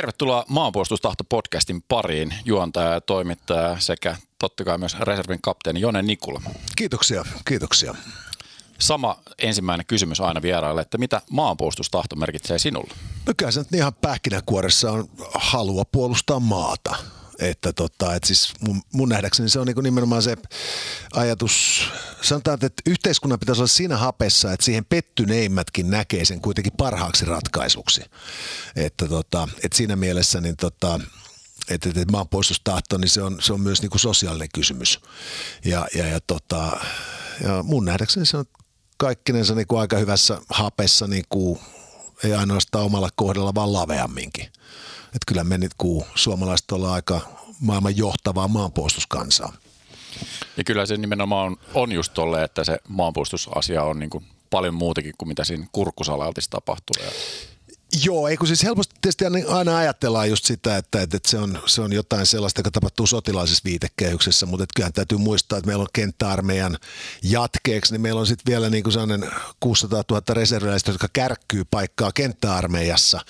Tervetuloa Maanpuolustustahto-podcastin pariin, juontaja ja toimittaja sekä totta kai myös reservin kapteeni Jone Nikula. Kiitoksia, kiitoksia. Sama ensimmäinen kysymys aina vieraille, että mitä maanpuolustustahto merkitsee sinulle? No kyllä se nyt ihan pähkinäkuoressa on halua puolustaa maata. Että tota, et siis mun, mun nähdäkseni se on niin nimenomaan se ajatus, sanotaan, että yhteiskunnan pitäisi olla siinä hapessa, että siihen pettyneimmätkin näkee sen kuitenkin parhaaksi ratkaisuksi. Että tota, et siinä mielessä niin tota, että, että maanpuolustustahto, niin se on, se on myös niin kuin sosiaalinen kysymys. Ja, ja, ja, tota, ja mun nähdäkseni se on kaikkinensa niin kuin aika hyvässä hapessa, niin ei ainoastaan omalla kohdalla, vaan laveamminkin. Että kyllä me nyt, kun suomalaiset ollaan aika maailman johtavaa maanpuolustuskansaa. Ja kyllä se nimenomaan on, on just tolle, että se maanpuolustusasia on niin kuin paljon muutakin kuin mitä siinä kurkkusalaltissa tapahtuu. Joo, eikö siis helposti tietysti aina ajatellaan just sitä, että, että se, on, se on jotain sellaista, joka tapahtuu sotilaisessa viitekehyksessä, mutta että kyllähän täytyy muistaa, että meillä on kenttäarmeijan jatkeeksi, niin meillä on sitten vielä niin kuin sellainen 600 000 reserviläistä, jotka kärkkyy paikkaa kenttäarmeijassa.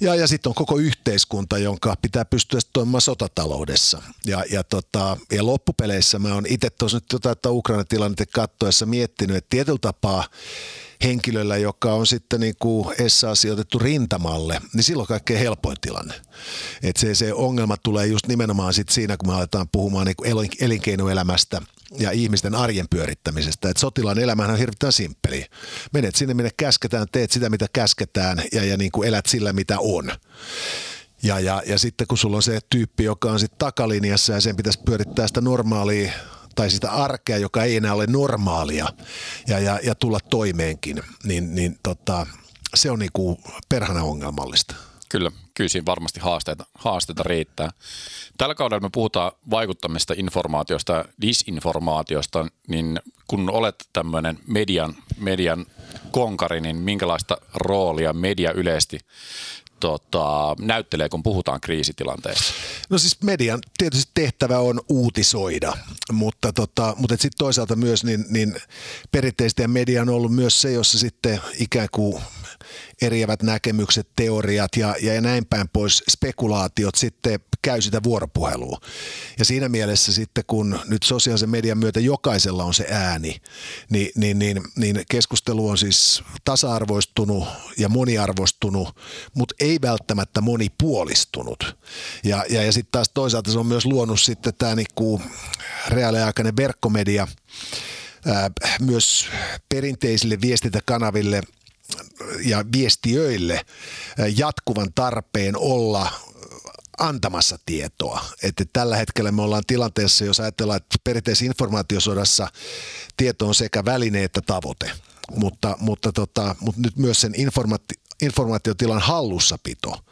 Ja, ja sitten on koko yhteiskunta, jonka pitää pystyä toimimaan sotataloudessa. Ja, ja, tota, ja loppupeleissä mä oon itse tuossa nyt jotain Ukrainan tilannetta katsoessa miettinyt, että tietyllä tapaa henkilöllä, joka on sitten niin kuin essa sijoitettu rintamalle, niin silloin kaikkein helpoin tilanne. Et se, se ongelma tulee just nimenomaan sit siinä, kun me aletaan puhumaan niin kuin elinkeinoelämästä ja ihmisten arjen pyörittämisestä. Et sotilaan elämähän on hirveän simppeli. Menet sinne, minne käsketään, teet sitä, mitä käsketään ja, ja niin kuin elät sillä, mitä on. Ja, ja, ja sitten kun sulla on se tyyppi, joka on sitten takalinjassa ja sen pitäisi pyörittää sitä normaalia tai sitä arkea, joka ei enää ole normaalia ja, ja, ja tulla toimeenkin, niin, niin tota, se on niinku perhana ongelmallista. Kyllä, kyllä siinä varmasti haasteita, haasteita riittää. Tällä kaudella me puhutaan vaikuttamista informaatiosta disinformaatiosta, niin kun olet tämmöinen median, median konkari, niin minkälaista roolia media yleisesti tota, näyttelee, kun puhutaan kriisitilanteessa? No siis median tietysti tehtävä on uutisoida, mutta, tota, mutta sitten toisaalta myös niin, niin perinteisesti ja media on ollut myös se, jossa sitten ikään kuin eriävät näkemykset, teoriat ja, ja näin päin pois, spekulaatiot sitten käy sitä vuoropuhelua. Ja siinä mielessä sitten, kun nyt sosiaalisen median myötä jokaisella on se ääni, niin, niin, niin, niin keskustelu on siis tasa-arvoistunut ja moniarvoistunut, mutta ei välttämättä monipuolistunut. Ja, ja, ja sitten taas toisaalta se on myös luonut sitten tämä niinku reaaliaikainen verkkomedia, myös perinteisille viestintäkanaville – ja viestiöille jatkuvan tarpeen olla antamassa tietoa. Että tällä hetkellä me ollaan tilanteessa, jos ajatellaan, että perinteisessä informaatiosodassa tieto on sekä väline että tavoite. Mutta, mutta, tota, mutta nyt myös sen informaati- informaatiotilan hallussapito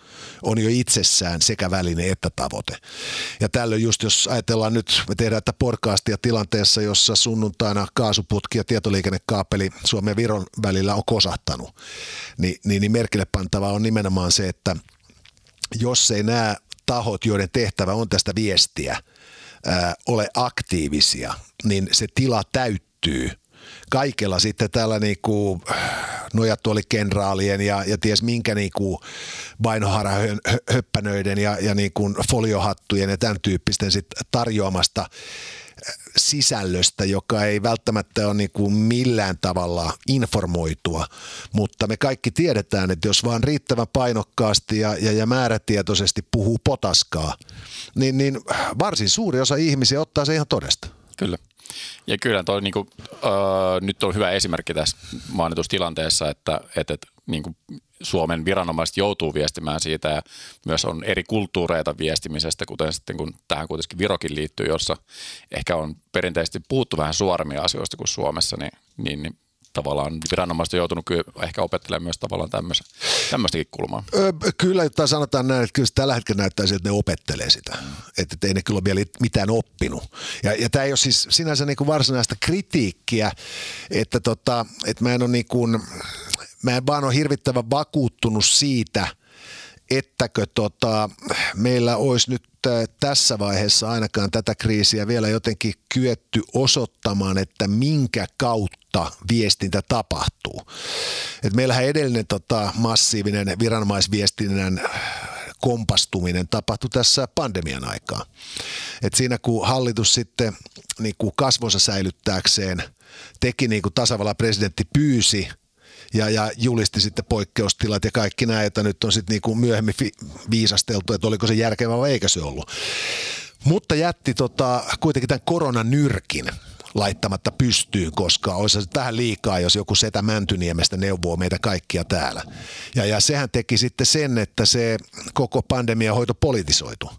on jo itsessään sekä väline että tavoite. Ja tällöin just jos ajatellaan nyt, me tehdään tätä podcastia tilanteessa, jossa sunnuntaina kaasuputki ja tietoliikennekaapeli Suomen ja Viron välillä on kosahtanut, niin, niin, niin merkille pantavaa on nimenomaan se, että jos ei nämä tahot, joiden tehtävä on tästä viestiä, ää, ole aktiivisia, niin se tila täyttyy kaikella sitten tällä niinku nojatuolikenraalien ja, ja ties minkä niinku vainoharahöppänöiden ja, ja niinku foliohattujen ja tämän tyyppisten sit tarjoamasta sisällöstä, joka ei välttämättä ole niin millään tavalla informoitua, mutta me kaikki tiedetään, että jos vaan riittävän painokkaasti ja, ja, ja määrätietoisesti puhuu potaskaa, niin, niin varsin suuri osa ihmisiä ottaa se ihan todesta. Kyllä. Ja kyllä toi niinku, äh, nyt on hyvä esimerkki tässä mainitussa tilanteessa, että, että, että niinku Suomen viranomaiset joutuu viestimään siitä ja myös on eri kulttuureita viestimisestä, kuten sitten kun tähän kuitenkin Virokin liittyy, jossa ehkä on perinteisesti puhuttu vähän suoremmin asioista kuin Suomessa, niin, niin, niin tavallaan viranomaiset on joutunut kyllä ehkä opettelemaan myös tavallaan tämmöistäkin kulmaa. Öö, kyllä, tai sanotaan näin, että kyllä tällä hetkellä näyttää siltä, että ne opettelee sitä. Että ei ne kyllä ole vielä mitään oppinut. Ja, ja tämä ei ole siis sinänsä niin varsinaista kritiikkiä, että, tota, että mä en ole niin kuin, mä en vaan ole hirvittävän vakuuttunut siitä, ettäkö tota, meillä olisi nyt tässä vaiheessa ainakaan tätä kriisiä vielä jotenkin kyetty osoittamaan, että minkä kautta viestintä tapahtuu. Et meillähän edellinen tota, massiivinen viranomaisviestinnän kompastuminen tapahtui tässä pandemian aikaa. Et siinä kun hallitus sitten niin kuin kasvonsa säilyttääkseen teki niin kuin tasavallan presidentti pyysi ja, ja julisti sitten poikkeustilat ja kaikki nämä, että nyt on sitten niin kuin myöhemmin viisasteltu, että oliko se järkevää vai eikä se ollut. Mutta jätti tota, kuitenkin tämän koronanyrkin laittamatta pystyyn, koska olisi se tähän liikaa, jos joku setä Mäntyniemestä neuvoo meitä kaikkia täällä. Ja, ja sehän teki sitten sen, että se koko pandemian hoito politisoitu,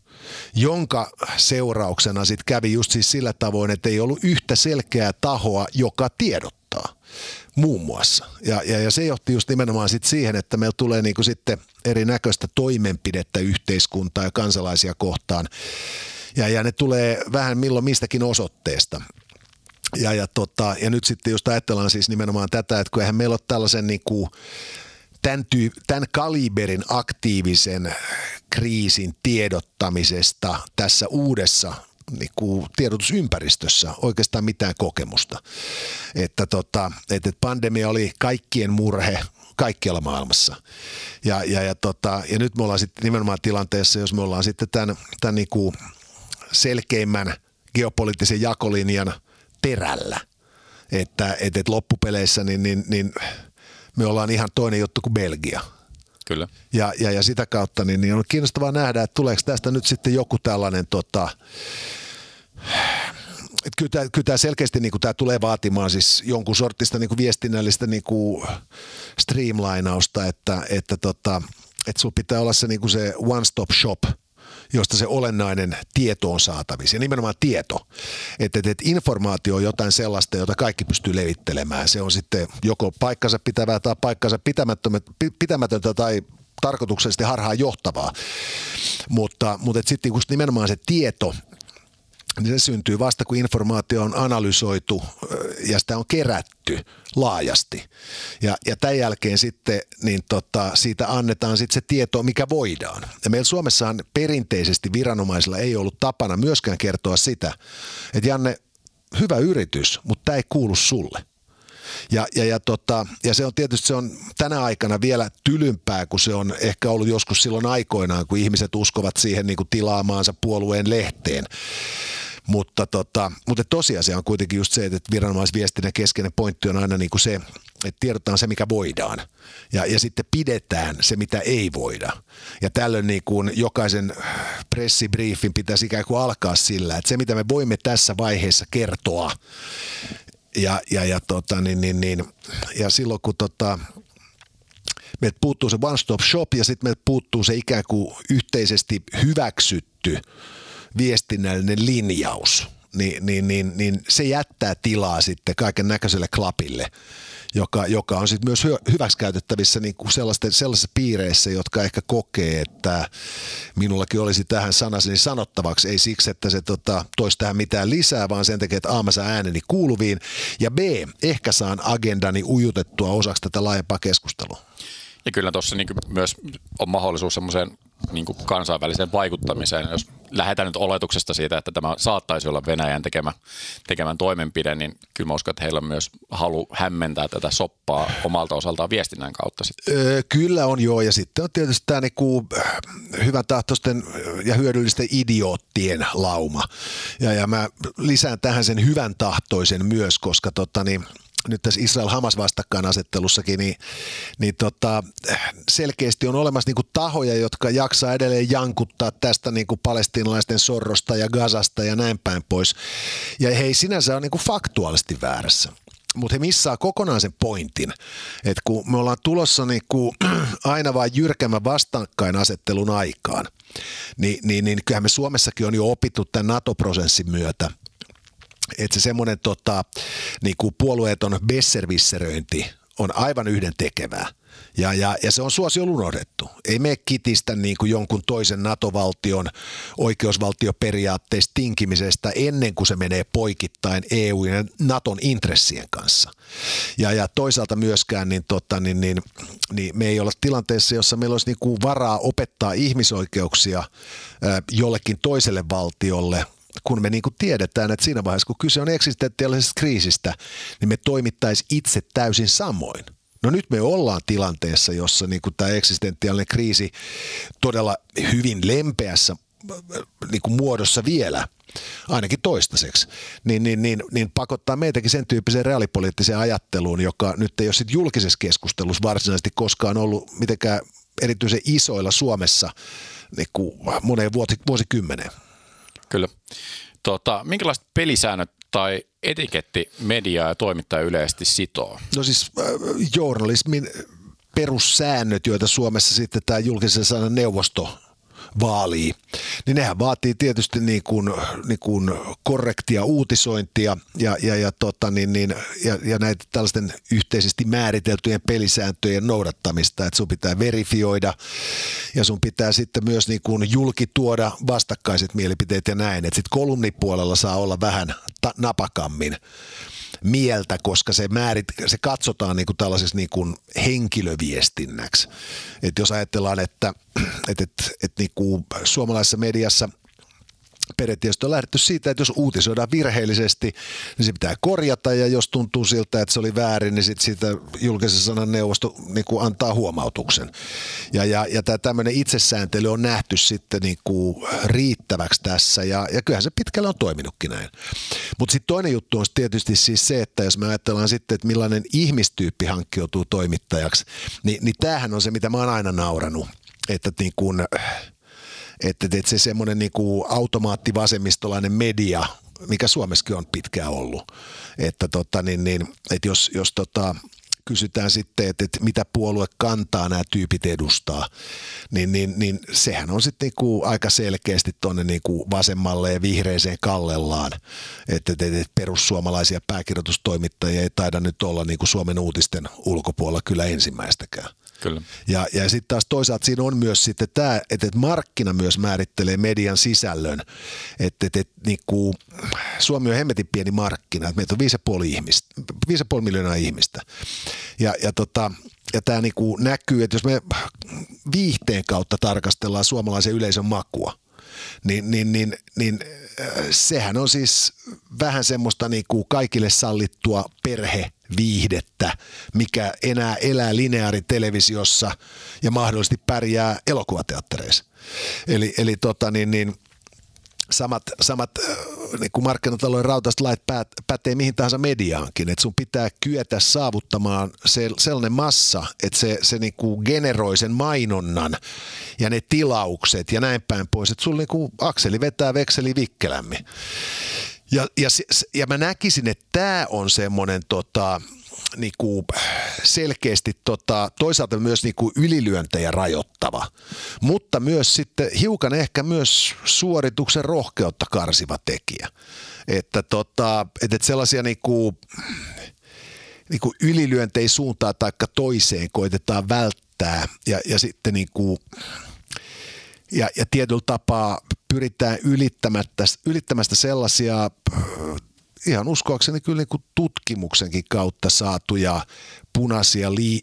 jonka seurauksena sitten kävi just siis sillä tavoin, että ei ollut yhtä selkeää tahoa, joka tiedottaa muun muassa. Ja, ja, ja se johti just nimenomaan sit siihen, että meillä tulee niinku sitten erinäköistä toimenpidettä yhteiskuntaa ja kansalaisia kohtaan. Ja, ja ne tulee vähän milloin mistäkin osoitteesta. Ja, ja, tota, ja nyt sitten just ajatellaan siis nimenomaan tätä, että kun eihän meillä ole tällaisen niin kuin, tämän, tyy, tämän kaliberin aktiivisen kriisin tiedottamisesta tässä uudessa niin kuin tiedotusympäristössä oikeastaan mitään kokemusta. Että, tota, että pandemia oli kaikkien murhe kaikkialla maailmassa. Ja, ja, ja, tota, ja nyt me ollaan sitten nimenomaan tilanteessa, jos me ollaan sitten tämän, tämän niin kuin selkeimmän geopoliittisen jakolinjan – perällä. Että, että, että loppupeleissä niin, niin, niin me ollaan ihan toinen juttu kuin Belgia. Kyllä. Ja, ja, ja sitä kautta niin, niin on kiinnostavaa nähdä, että tuleeko tästä nyt sitten joku tällainen tota, että kyllä, tämä, kyllä tämä selkeästi niin kuin, tämä tulee vaatimaan siis jonkun sortista niin kuin viestinnällistä niin kuin streamlinausta, että, että, tota, että sulla pitää olla se, niin kuin se one-stop shop – josta se olennainen tieto on saatavissa. Ja nimenomaan tieto, että, että informaatio on jotain sellaista, jota kaikki pystyy levittelemään. Se on sitten joko paikkansa pitävää tai paikkansa pitämätöntä tai tarkoituksellisesti harhaan johtavaa. Mutta, mutta sitten nimenomaan se tieto, niin se syntyy vasta kun informaatio on analysoitu ja sitä on kerätty laajasti. Ja, ja tämän jälkeen sitten niin tota, siitä annetaan sitten se tieto, mikä voidaan. Ja meillä Suomessahan perinteisesti viranomaisilla ei ollut tapana myöskään kertoa sitä, että Janne, hyvä yritys, mutta tämä ei kuulu sulle. Ja, ja, ja, tota, ja se on tietysti se on tänä aikana vielä tylympää kuin se on ehkä ollut joskus silloin aikoinaan, kun ihmiset uskovat siihen niin kuin tilaamaansa puolueen lehteen. Mutta, tota, mutta tosiasia on kuitenkin just se, että viranomaisviestinnän keskeinen pointti on aina niin kuin se, että tiedotetaan se, mikä voidaan. Ja, ja sitten pidetään se, mitä ei voida. Ja tällöin niin kuin jokaisen pressibriefin pitäisi ikään kuin alkaa sillä, että se, mitä me voimme tässä vaiheessa kertoa, ja, ja, ja, tota, niin, niin, niin, ja silloin kun tota, meiltä puuttuu se one stop shop ja sitten meiltä puuttuu se ikään kuin yhteisesti hyväksytty viestinnällinen linjaus, niin, niin, niin, niin se jättää tilaa sitten kaiken näköiselle klapille, joka, joka on sitten myös hyväksikäytettävissä niin kuin sellaisissa piireissä, jotka ehkä kokee, että minullakin olisi tähän sanaseni sanottavaksi, ei siksi, että se tota, toisi tähän mitään lisää, vaan sen takia, että A, mä saan ääneni kuuluviin, ja B, ehkä saan agendani ujutettua osaksi tätä laajempaa keskustelua. Ja kyllä tuossa niin myös on mahdollisuus semmoiseen niin kansainväliseen vaikuttamiseen. Jos lähdetään nyt oletuksesta siitä, että tämä saattaisi olla Venäjän tekemä, tekemän toimenpide, niin kyllä mä uskon, että heillä on myös halu hämmentää tätä soppaa omalta osaltaan viestinnän kautta. Sitten. Öö, kyllä on joo, ja sitten on tietysti tämä niinku hyvän tahtoisten ja hyödyllisten idioottien lauma. Ja, ja mä lisään tähän sen hyvän tahtoisen myös, koska tota, niin, nyt tässä Israel-Hamas vastakkainasettelussakin, niin, niin tota, selkeästi on olemassa niin kuin tahoja, jotka jaksaa edelleen jankuttaa tästä niin kuin palestiinalaisten sorrosta ja Gazasta ja näin päin pois. Ja he sinänsä ole niin kuin faktuaalisesti väärässä mutta he missaa kokonaan sen pointin, että kun me ollaan tulossa niin kuin aina vain jyrkemmän vastakkainasettelun aikaan, niin, niin, niin kyllähän me Suomessakin on jo opittu tämän NATO-prosessin myötä – että se semmoinen tota, niin kuin puolueeton besservisseröinti on aivan yhden tekevää. Ja, ja, ja se on suosio unohdettu. Ei me kitistä niin kuin jonkun toisen NATO-valtion oikeusvaltioperiaatteista tinkimisestä ennen kuin se menee poikittain EU- ja Naton intressien kanssa. Ja, ja toisaalta myöskään niin, tota, niin, niin, niin me ei olla tilanteessa, jossa meillä olisi niin kuin varaa opettaa ihmisoikeuksia jollekin toiselle valtiolle kun me niin kuin tiedetään, että siinä vaiheessa, kun kyse on eksistentiaalisesta kriisistä, niin me toimittaisiin itse täysin samoin. No nyt me ollaan tilanteessa, jossa niin kuin tämä eksistentiaalinen kriisi todella hyvin lempeässä niin kuin muodossa vielä, ainakin toistaiseksi, niin, niin, niin, niin pakottaa meitäkin sen tyyppiseen reaalipoliittiseen ajatteluun, joka nyt ei ole sit julkisessa keskustelussa varsinaisesti koskaan ollut mitenkään erityisen isoilla Suomessa niin kuin moneen vuosikymmeneen. Kyllä. Tota, minkälaiset pelisäännöt tai etiketti mediaa ja toimittaja yleisesti sitoo? No siis äh, journalismin perussäännöt, joita Suomessa sitten tämä julkisen sanan neuvosto vaalii, niin nehän vaatii tietysti niin kuin, niin kuin korrektia uutisointia ja, ja, ja, tota, niin, niin, ja, ja näitä tällaisten yhteisesti määriteltyjen pelisääntöjen noudattamista, että sun pitää verifioida ja sun pitää sitten myös niin kuin julkituoda vastakkaiset mielipiteet ja näin, että sitten kolumnipuolella saa olla vähän ta- napakammin mieltä, koska se, määrit, se katsotaan niin kuin tällaiseksi niin kuin henkilöviestinnäksi. Et jos ajatellaan, että, että, että, että niin kuin suomalaisessa mediassa – periaatteessa on lähdetty siitä, että jos uutisoidaan virheellisesti, niin se pitää korjata ja jos tuntuu siltä, että se oli väärin, niin sitten siitä julkisen sanan neuvosto niin kuin antaa huomautuksen. Ja, ja, ja tämä tämmöinen itsesääntely on nähty sitten niin kuin riittäväksi tässä ja, ja kyllähän se pitkälle on toiminutkin näin. Mutta sitten toinen juttu on tietysti siis se, että jos me ajatellaan sitten, että millainen ihmistyyppi hankkiutuu toimittajaksi, niin, niin tämähän on se, mitä mä oon aina nauranut, että niin kuin, että, että se semmoinen niin automaattivasemmistolainen media, mikä Suomessakin on pitkään ollut, että, tota, niin, niin, että jos, jos tota, kysytään sitten, että, että mitä puolue kantaa nämä tyypit edustaa, niin, niin, niin sehän on sitten niinku aika selkeästi tuonne niinku vasemmalle ja vihreiseen kallellaan, että, että, että perussuomalaisia pääkirjoitustoimittajia ei taida nyt olla niinku Suomen uutisten ulkopuolella kyllä ensimmäistäkään. Kyllä. Ja, ja sitten taas toisaalta siinä on myös sitten tämä, että, että markkina myös määrittelee median sisällön. Että, että, että niin kuin, Suomi on hemmetin pieni markkina, että meitä on 5,5, ihmistä, 5,5 miljoonaa ihmistä. Ja, ja, tota, ja tämä niin kuin näkyy, että jos me viihteen kautta tarkastellaan suomalaisen yleisön makua, niin, niin, niin, niin sehän on siis vähän semmoista niin kuin kaikille sallittua perhe viihdettä, mikä enää elää lineaaritelevisiossa ja mahdollisesti pärjää elokuvateattereissa. Eli, eli tota, niin, niin, samat, samat niin kuin markkinatalouden rautaiset lait päät, pätee mihin tahansa mediaankin, että sun pitää kyetä saavuttamaan se, sellainen massa, että se, se niin kuin generoi sen mainonnan ja ne tilaukset ja näin päin pois, että sulla niin kuin akseli vetää vekseli vikkelämmin. Ja, ja, ja mä näkisin, että tämä on semmoinen tota, niinku selkeästi tota, toisaalta myös niinku ylilyöntejä rajoittava, mutta myös sitten hiukan ehkä myös suorituksen rohkeutta karsiva tekijä. Että tota, et, et sellaisia niinku, niinku ylilyöntejä suuntaan tai toiseen koitetaan välttää ja, ja sitten niinku, ja, ja tietyllä tapaa pyritään ylittämättä, ylittämästä sellaisia ihan uskoakseni kyllä niin kuin tutkimuksenkin kautta saatuja punaisia li,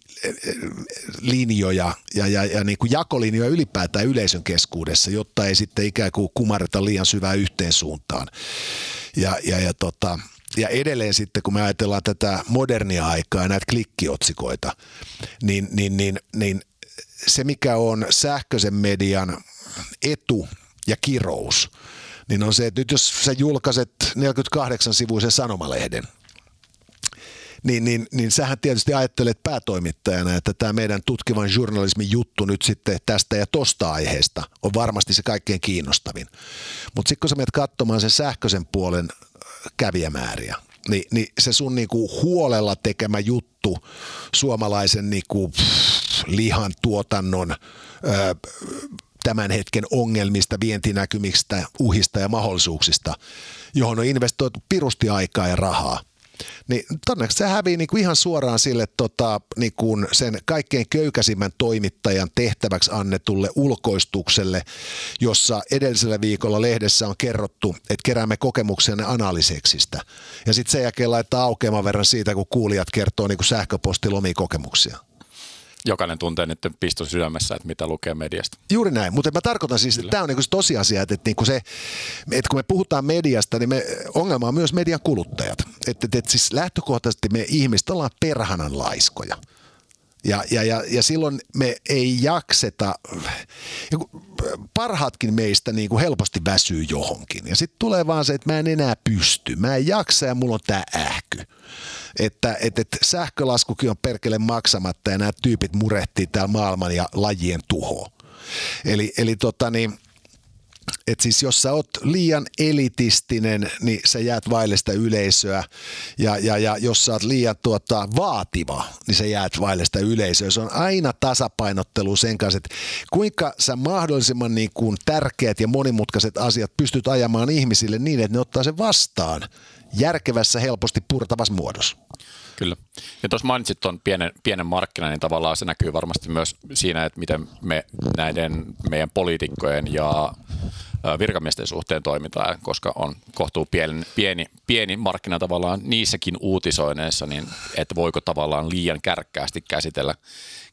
linjoja ja, ja, ja niin kuin jakolinjoja ylipäätään yleisön keskuudessa, jotta ei sitten ikään kuin kumarreta liian syvään yhteen suuntaan. Ja, ja, ja, tota, ja edelleen sitten, kun me ajatellaan tätä modernia aikaa ja näitä klikkiotsikoita, niin, niin, niin, niin se mikä on sähköisen median etu ja kirous, niin on se, että nyt jos sä julkaiset 48-sivuisen sanomalehden, niin, niin, niin sähän tietysti ajattelet päätoimittajana, että tämä meidän tutkivan journalismin juttu nyt sitten tästä ja tosta aiheesta on varmasti se kaikkein kiinnostavin. Mutta sitten kun sä menet katsomaan sen sähköisen puolen kävijämääriä, niin, niin se sun niinku huolella tekemä juttu suomalaisen niinku, pff, lihan tuotannon ö, tämän hetken ongelmista, vientinäkymistä, uhista ja mahdollisuuksista, johon on investoitu pirusti aikaa ja rahaa. Niin todennäköisesti se hävii niin kuin ihan suoraan sille tota, niin kuin sen kaikkein köykäisimmän toimittajan tehtäväksi annetulle ulkoistukselle, jossa edellisellä viikolla lehdessä on kerrottu, että keräämme kokemuksenne analyseksistä. Ja sitten sen jälkeen laittaa aukeaman verran siitä, kun kuulijat kertoo niin kuin sähköpostilla omia kokemuksia jokainen tuntee nyt piston sydämessä, että mitä lukee mediasta. Juuri näin, mutta mä tarkoitan siis, että tämä on niinku se tosiasia, että, niinku se, että kun me puhutaan mediasta, niin me, ongelma on myös median kuluttajat. Että, että siis lähtökohtaisesti me ihmiset ollaan perhanan laiskoja. Ja, ja, ja, ja silloin me ei jakseta, parhaatkin meistä niin kuin helposti väsyy johonkin. Ja sitten tulee vaan se, että mä en enää pysty, mä en jaksa ja mulla on tämä ähky. Että, että, että sähkölaskukin on perkele maksamatta ja nämä tyypit murehtii täällä maailman ja lajien tuho. Eli, eli tota niin, et siis jos sä oot liian elitistinen, niin sä jäät vaille sitä yleisöä. Ja, ja, ja jos sä oot liian tuota, vaativa, niin sä jäät vaille sitä yleisöä. Se on aina tasapainottelu sen kanssa, että kuinka sä mahdollisimman niin kuin tärkeät ja monimutkaiset asiat pystyt ajamaan ihmisille niin, että ne ottaa sen vastaan järkevässä, helposti purtavassa muodossa. Kyllä. Ja tuossa mainitsit tuon pienen, pienen markkinan, niin tavallaan se näkyy varmasti myös siinä, että miten me näiden meidän poliitikkojen ja virkamiesten suhteen toimitaan, koska on kohtuu pieni, pieni, pieni markkina tavallaan niissäkin uutisoineissa, niin että voiko tavallaan liian kärkkäästi käsitellä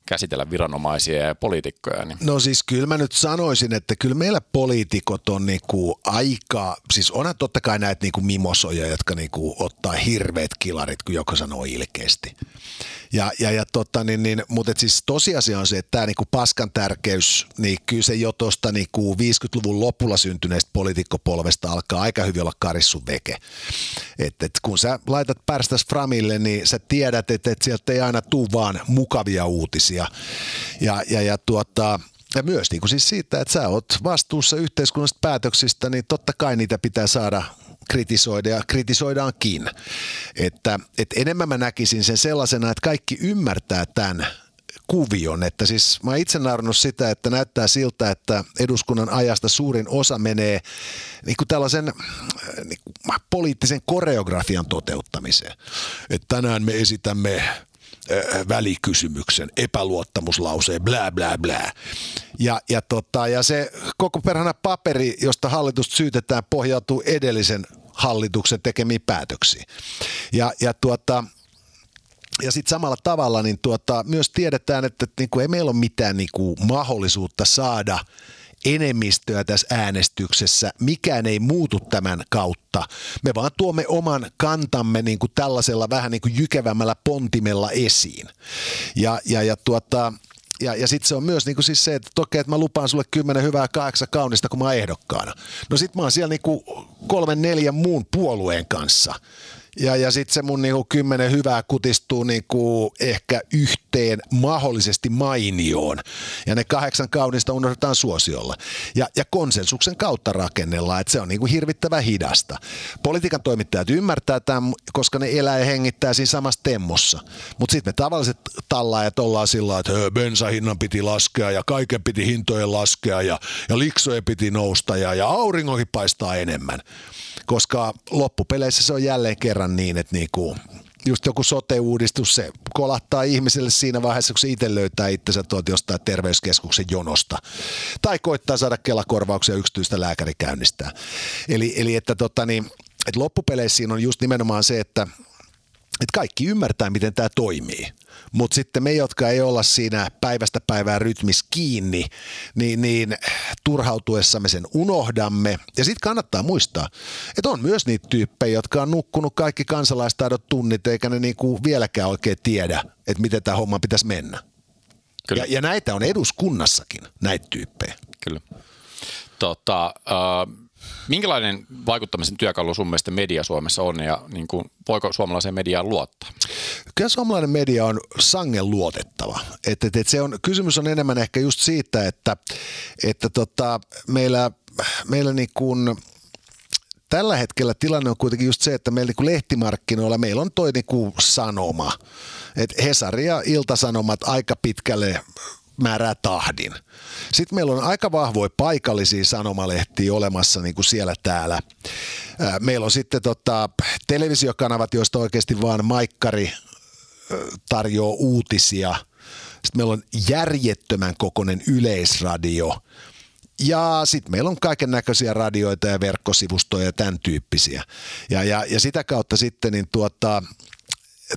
käsitellä viranomaisia ja poliitikkoja? Niin. No siis kyllä mä nyt sanoisin, että kyllä meillä poliitikot on niinku aika, siis onhan totta kai näitä niinku mimosoja, jotka niinku ottaa hirveät kilarit, kun joku sanoo ilkeästi. Ja, ja, ja tota, niin, niin, mutta siis tosiasia on se, että tämä niinku paskan tärkeys, niin kyllä se jo tuosta niinku 50-luvun lopulla syntyneestä poliitikkopolvesta alkaa aika hyvin olla karissun veke. Et, et kun sä laitat pärstäs framille, niin sä tiedät, että et sieltä ei aina tuu vaan mukavia uutisia. Ja, ja, ja tuota, ja myös niin kuin siis siitä, että sä oot vastuussa yhteiskunnallisista päätöksistä, niin totta kai niitä pitää saada kritisoida ja kritisoidaankin. Että, että enemmän mä näkisin sen sellaisena, että kaikki ymmärtää tämän kuvion. Että siis mä itse naurannut sitä, että näyttää siltä, että eduskunnan ajasta suurin osa menee niin kuin tällaisen niin kuin poliittisen koreografian toteuttamiseen. Että tänään me esitämme välikysymyksen, epäluottamuslauseen, blää, blää, blää. Ja, ja, tota, ja se koko perhana paperi, josta hallitus syytetään, pohjautuu edellisen hallituksen tekemiin päätöksiin. Ja, ja tuota, ja sitten samalla tavalla niin tuota, myös tiedetään, että, että niin kuin ei meillä ole mitään niin kuin mahdollisuutta saada enemmistöä tässä äänestyksessä. Mikään ei muutu tämän kautta. Me vaan tuomme oman kantamme niin kuin tällaisella vähän niin kuin jykevämmällä pontimella esiin. Ja, ja, ja tuota, ja, ja sitten se on myös niinku siis se, että toki, että mä lupaan sulle kymmenen hyvää kahdeksan kaunista, kun mä oon ehdokkaana. No sit mä oon siellä niinku kolmen neljän muun puolueen kanssa. Ja, ja sitten se mun niinku kymmenen hyvää kutistuu niinku ehkä yhteen mahdollisesti mainioon. Ja ne kahdeksan kaunista unohdetaan suosiolla. Ja, ja konsensuksen kautta rakennellaan, että se on niinku hirvittävän hidasta. Politiikan toimittajat ymmärtää tämän, koska ne elää ja hengittää siinä samassa temmossa. Mutta sitten me tavalliset tallaajat ollaan sillä että bensahinnan piti laskea ja kaiken piti hintojen laskea ja, ja liksojen piti nousta ja, ja auringonkin paistaa enemmän koska loppupeleissä se on jälleen kerran niin, että niinku, just joku sote-uudistus, se kolahtaa ihmiselle siinä vaiheessa, kun se itse löytää itsensä tuolta jostain terveyskeskuksen jonosta. Tai koittaa saada kelakorvauksia yksityistä lääkärikäynnistä. Eli, eli että, tota, niin, että loppupeleissä siinä on just nimenomaan se, että, että kaikki ymmärtää, miten tämä toimii. Mutta sitten me, jotka ei olla siinä päivästä päivää rytmis kiinni, niin, niin turhautuessamme sen unohdamme. Ja sitten kannattaa muistaa, että on myös niitä tyyppejä, jotka on nukkunut kaikki kansalaistaidot tunnit, eikä ne niinku vieläkään oikein tiedä, että miten tämä homma pitäisi mennä. Kyllä. Ja, ja näitä on eduskunnassakin, näitä tyyppejä. Kyllä. Tota, äh, Minkälainen vaikuttamisen työkalu sun mielestä media Suomessa on ja niin kuin, voiko suomalaiseen mediaan luottaa? Kyllä suomalainen media on sangen luotettava. Et, et, et se on, kysymys on enemmän ehkä just siitä, että, että tota, meillä, meillä niin kuin, tällä hetkellä tilanne on kuitenkin just se, että meillä niin lehtimarkkinoilla meillä on toi niin sanoma. Et Hesari ja Iltasanomat aika pitkälle määrää tahdin. Sitten meillä on aika vahvoja paikallisia sanomalehtiä olemassa niin kuin siellä täällä. Meillä on sitten tota, televisiokanavat, joista oikeasti vaan maikkari tarjoaa uutisia. Sitten meillä on järjettömän kokoinen yleisradio. Ja sitten meillä on kaiken näköisiä radioita ja verkkosivustoja ja tämän tyyppisiä. Ja, ja, ja sitä kautta sitten niin tuota,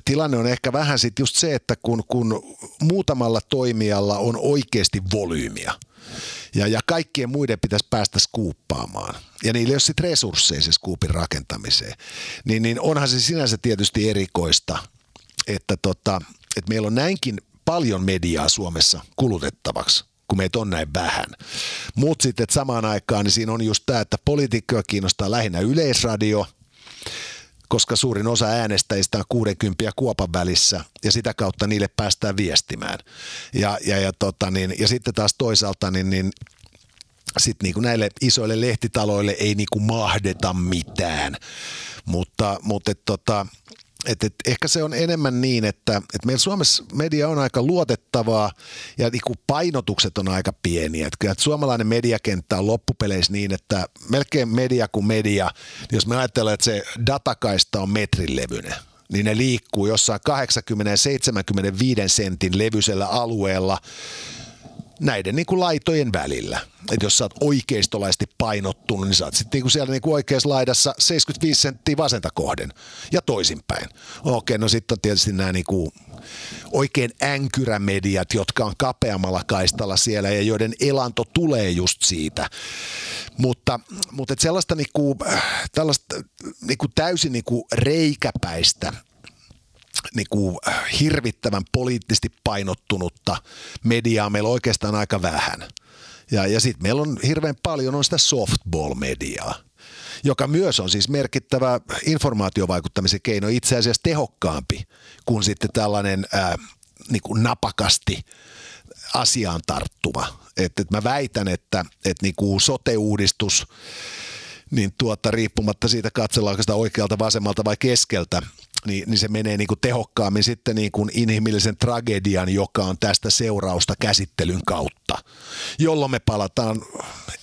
tilanne on ehkä vähän sitten just se, että kun, kun muutamalla toimijalla on oikeasti volyymiä, ja, ja kaikkien muiden pitäisi päästä skuuppaamaan. Ja niillä ei ole sitten resursseja se skuupin rakentamiseen. Niin, niin onhan se sinänsä tietysti erikoista, että, tota, että meillä on näinkin paljon mediaa Suomessa kulutettavaksi kun meitä on näin vähän. Mutta sitten samaan aikaan niin siinä on just tämä, että poliitikkoja kiinnostaa lähinnä yleisradio, koska suurin osa äänestäjistä on 60 ja kuopan välissä ja sitä kautta niille päästään viestimään. Ja, ja, ja, tota niin, ja sitten taas toisaalta niin, niin sitten niin kuin näille isoille lehtitaloille ei niin kuin mahdeta mitään. Mutta, mutta et, tota, et, et, ehkä se on enemmän niin, että et meillä Suomessa media on aika luotettavaa ja niin kuin painotukset on aika pieniä. Et kyllä, et suomalainen mediakenttä on loppupeleissä niin, että melkein media kuin media, niin jos me ajatellaan, että se datakaista on metrilevyinen, niin ne liikkuu jossain 80-75 sentin levyisellä alueella näiden niin kuin laitojen välillä. Että jos sä oot oikeistolaisesti painottunut, niin sä oot sitten niin kuin siellä niin kuin oikeassa laidassa 75 senttiä vasenta kohden ja toisinpäin. Okei, no sitten on tietysti nämä niin kuin oikein änkyrämediat, jotka on kapeammalla kaistalla siellä ja joiden elanto tulee just siitä. Mutta, mutta et sellaista niinku, tällaista niinku täysin niinku reikäpäistä niin kuin hirvittävän poliittisesti painottunutta mediaa meillä on oikeastaan aika vähän. Ja, ja sitten meillä on hirveän paljon on sitä softball-mediaa, joka myös on siis merkittävä informaatiovaikuttamisen keino, itse asiassa tehokkaampi kuin sitten tällainen ää, niin kuin napakasti asiaan tarttuva. Et, et mä väitän, että et niin kuin sote-uudistus, niin tuota, riippumatta siitä katsellaanko sitä oikealta, vasemmalta vai keskeltä, niin, niin se menee niin kuin tehokkaammin sitten niin kuin inhimillisen tragedian, joka on tästä seurausta käsittelyn kautta, jolloin me palataan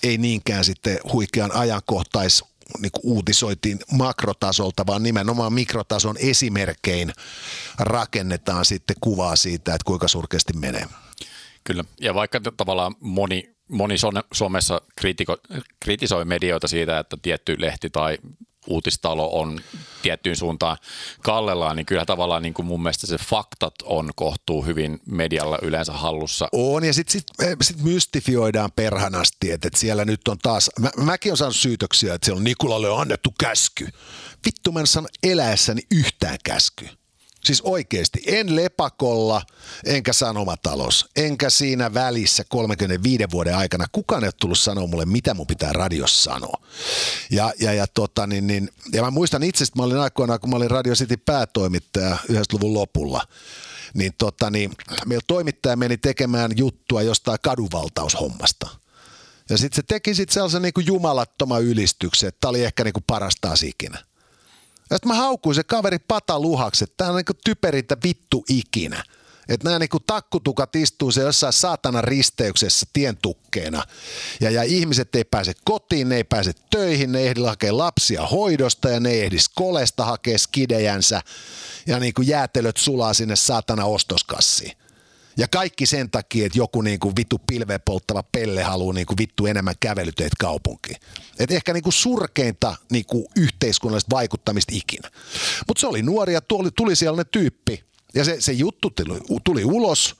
ei niinkään sitten huikean ajankohtais niin kuin uutisoitiin makrotasolta, vaan nimenomaan mikrotason esimerkkein rakennetaan sitten kuvaa siitä, että kuinka surkeasti menee. Kyllä, ja vaikka tavallaan moni, moni Suomessa kritiko, kritisoi medioita siitä, että tietty lehti tai uutistalo on tiettyyn suuntaan kallellaan, niin kyllä tavallaan niin kuin mun mielestä se faktat on kohtuu hyvin medialla yleensä hallussa. On, ja sitten sit, eh, sit mystifioidaan perhanasti, että, että siellä nyt on taas, mä, mäkin olen saanut syytöksiä, että siellä on Nikulalle on annettu käsky. Vittu mä en sano eläessäni yhtään käsky. Siis oikeasti, en lepakolla, enkä sanomatalous, enkä siinä välissä 35 vuoden aikana. Kukaan ei ole tullut sanoa mulle, mitä mun pitää radiossa sanoa. Ja, ja, ja, tota, niin, niin, ja mä muistan itse, että mä olin aikoinaan, kun mä olin Radio City päätoimittaja 90-luvun lopulla, niin, tota, niin meillä toimittaja meni tekemään juttua jostain kadunvaltaushommasta. Ja sitten se teki sitten sellaisen niin kuin jumalattoman ylistyksen, että tämä oli ehkä niin kuin parasta ikinä. Ja sitten mä haukuin se kaveri pataluhaksi, että tää on niinku typerintä vittu ikinä. Että nämä niinku takkutukat istuu se jossain saatana risteyksessä tientukkeena. Ja, ja ihmiset ei pääse kotiin, ne ei pääse töihin, ne ehdi hakea lapsia hoidosta ja ne ei ehdi kolesta hakea skidejänsä. Ja niinku jäätelöt sulaa sinne saatana ostoskassiin. Ja kaikki sen takia, että joku niinku vittu pilveä polttava pelle haluaa niinku vittu enemmän kävelyteet kaupunkiin. Et ehkä niinku surkeinta niinku yhteiskunnallista vaikuttamista ikinä. Mutta se oli nuori ja tuli, tuli sellainen tyyppi. Ja se, se juttu tuli, tuli ulos.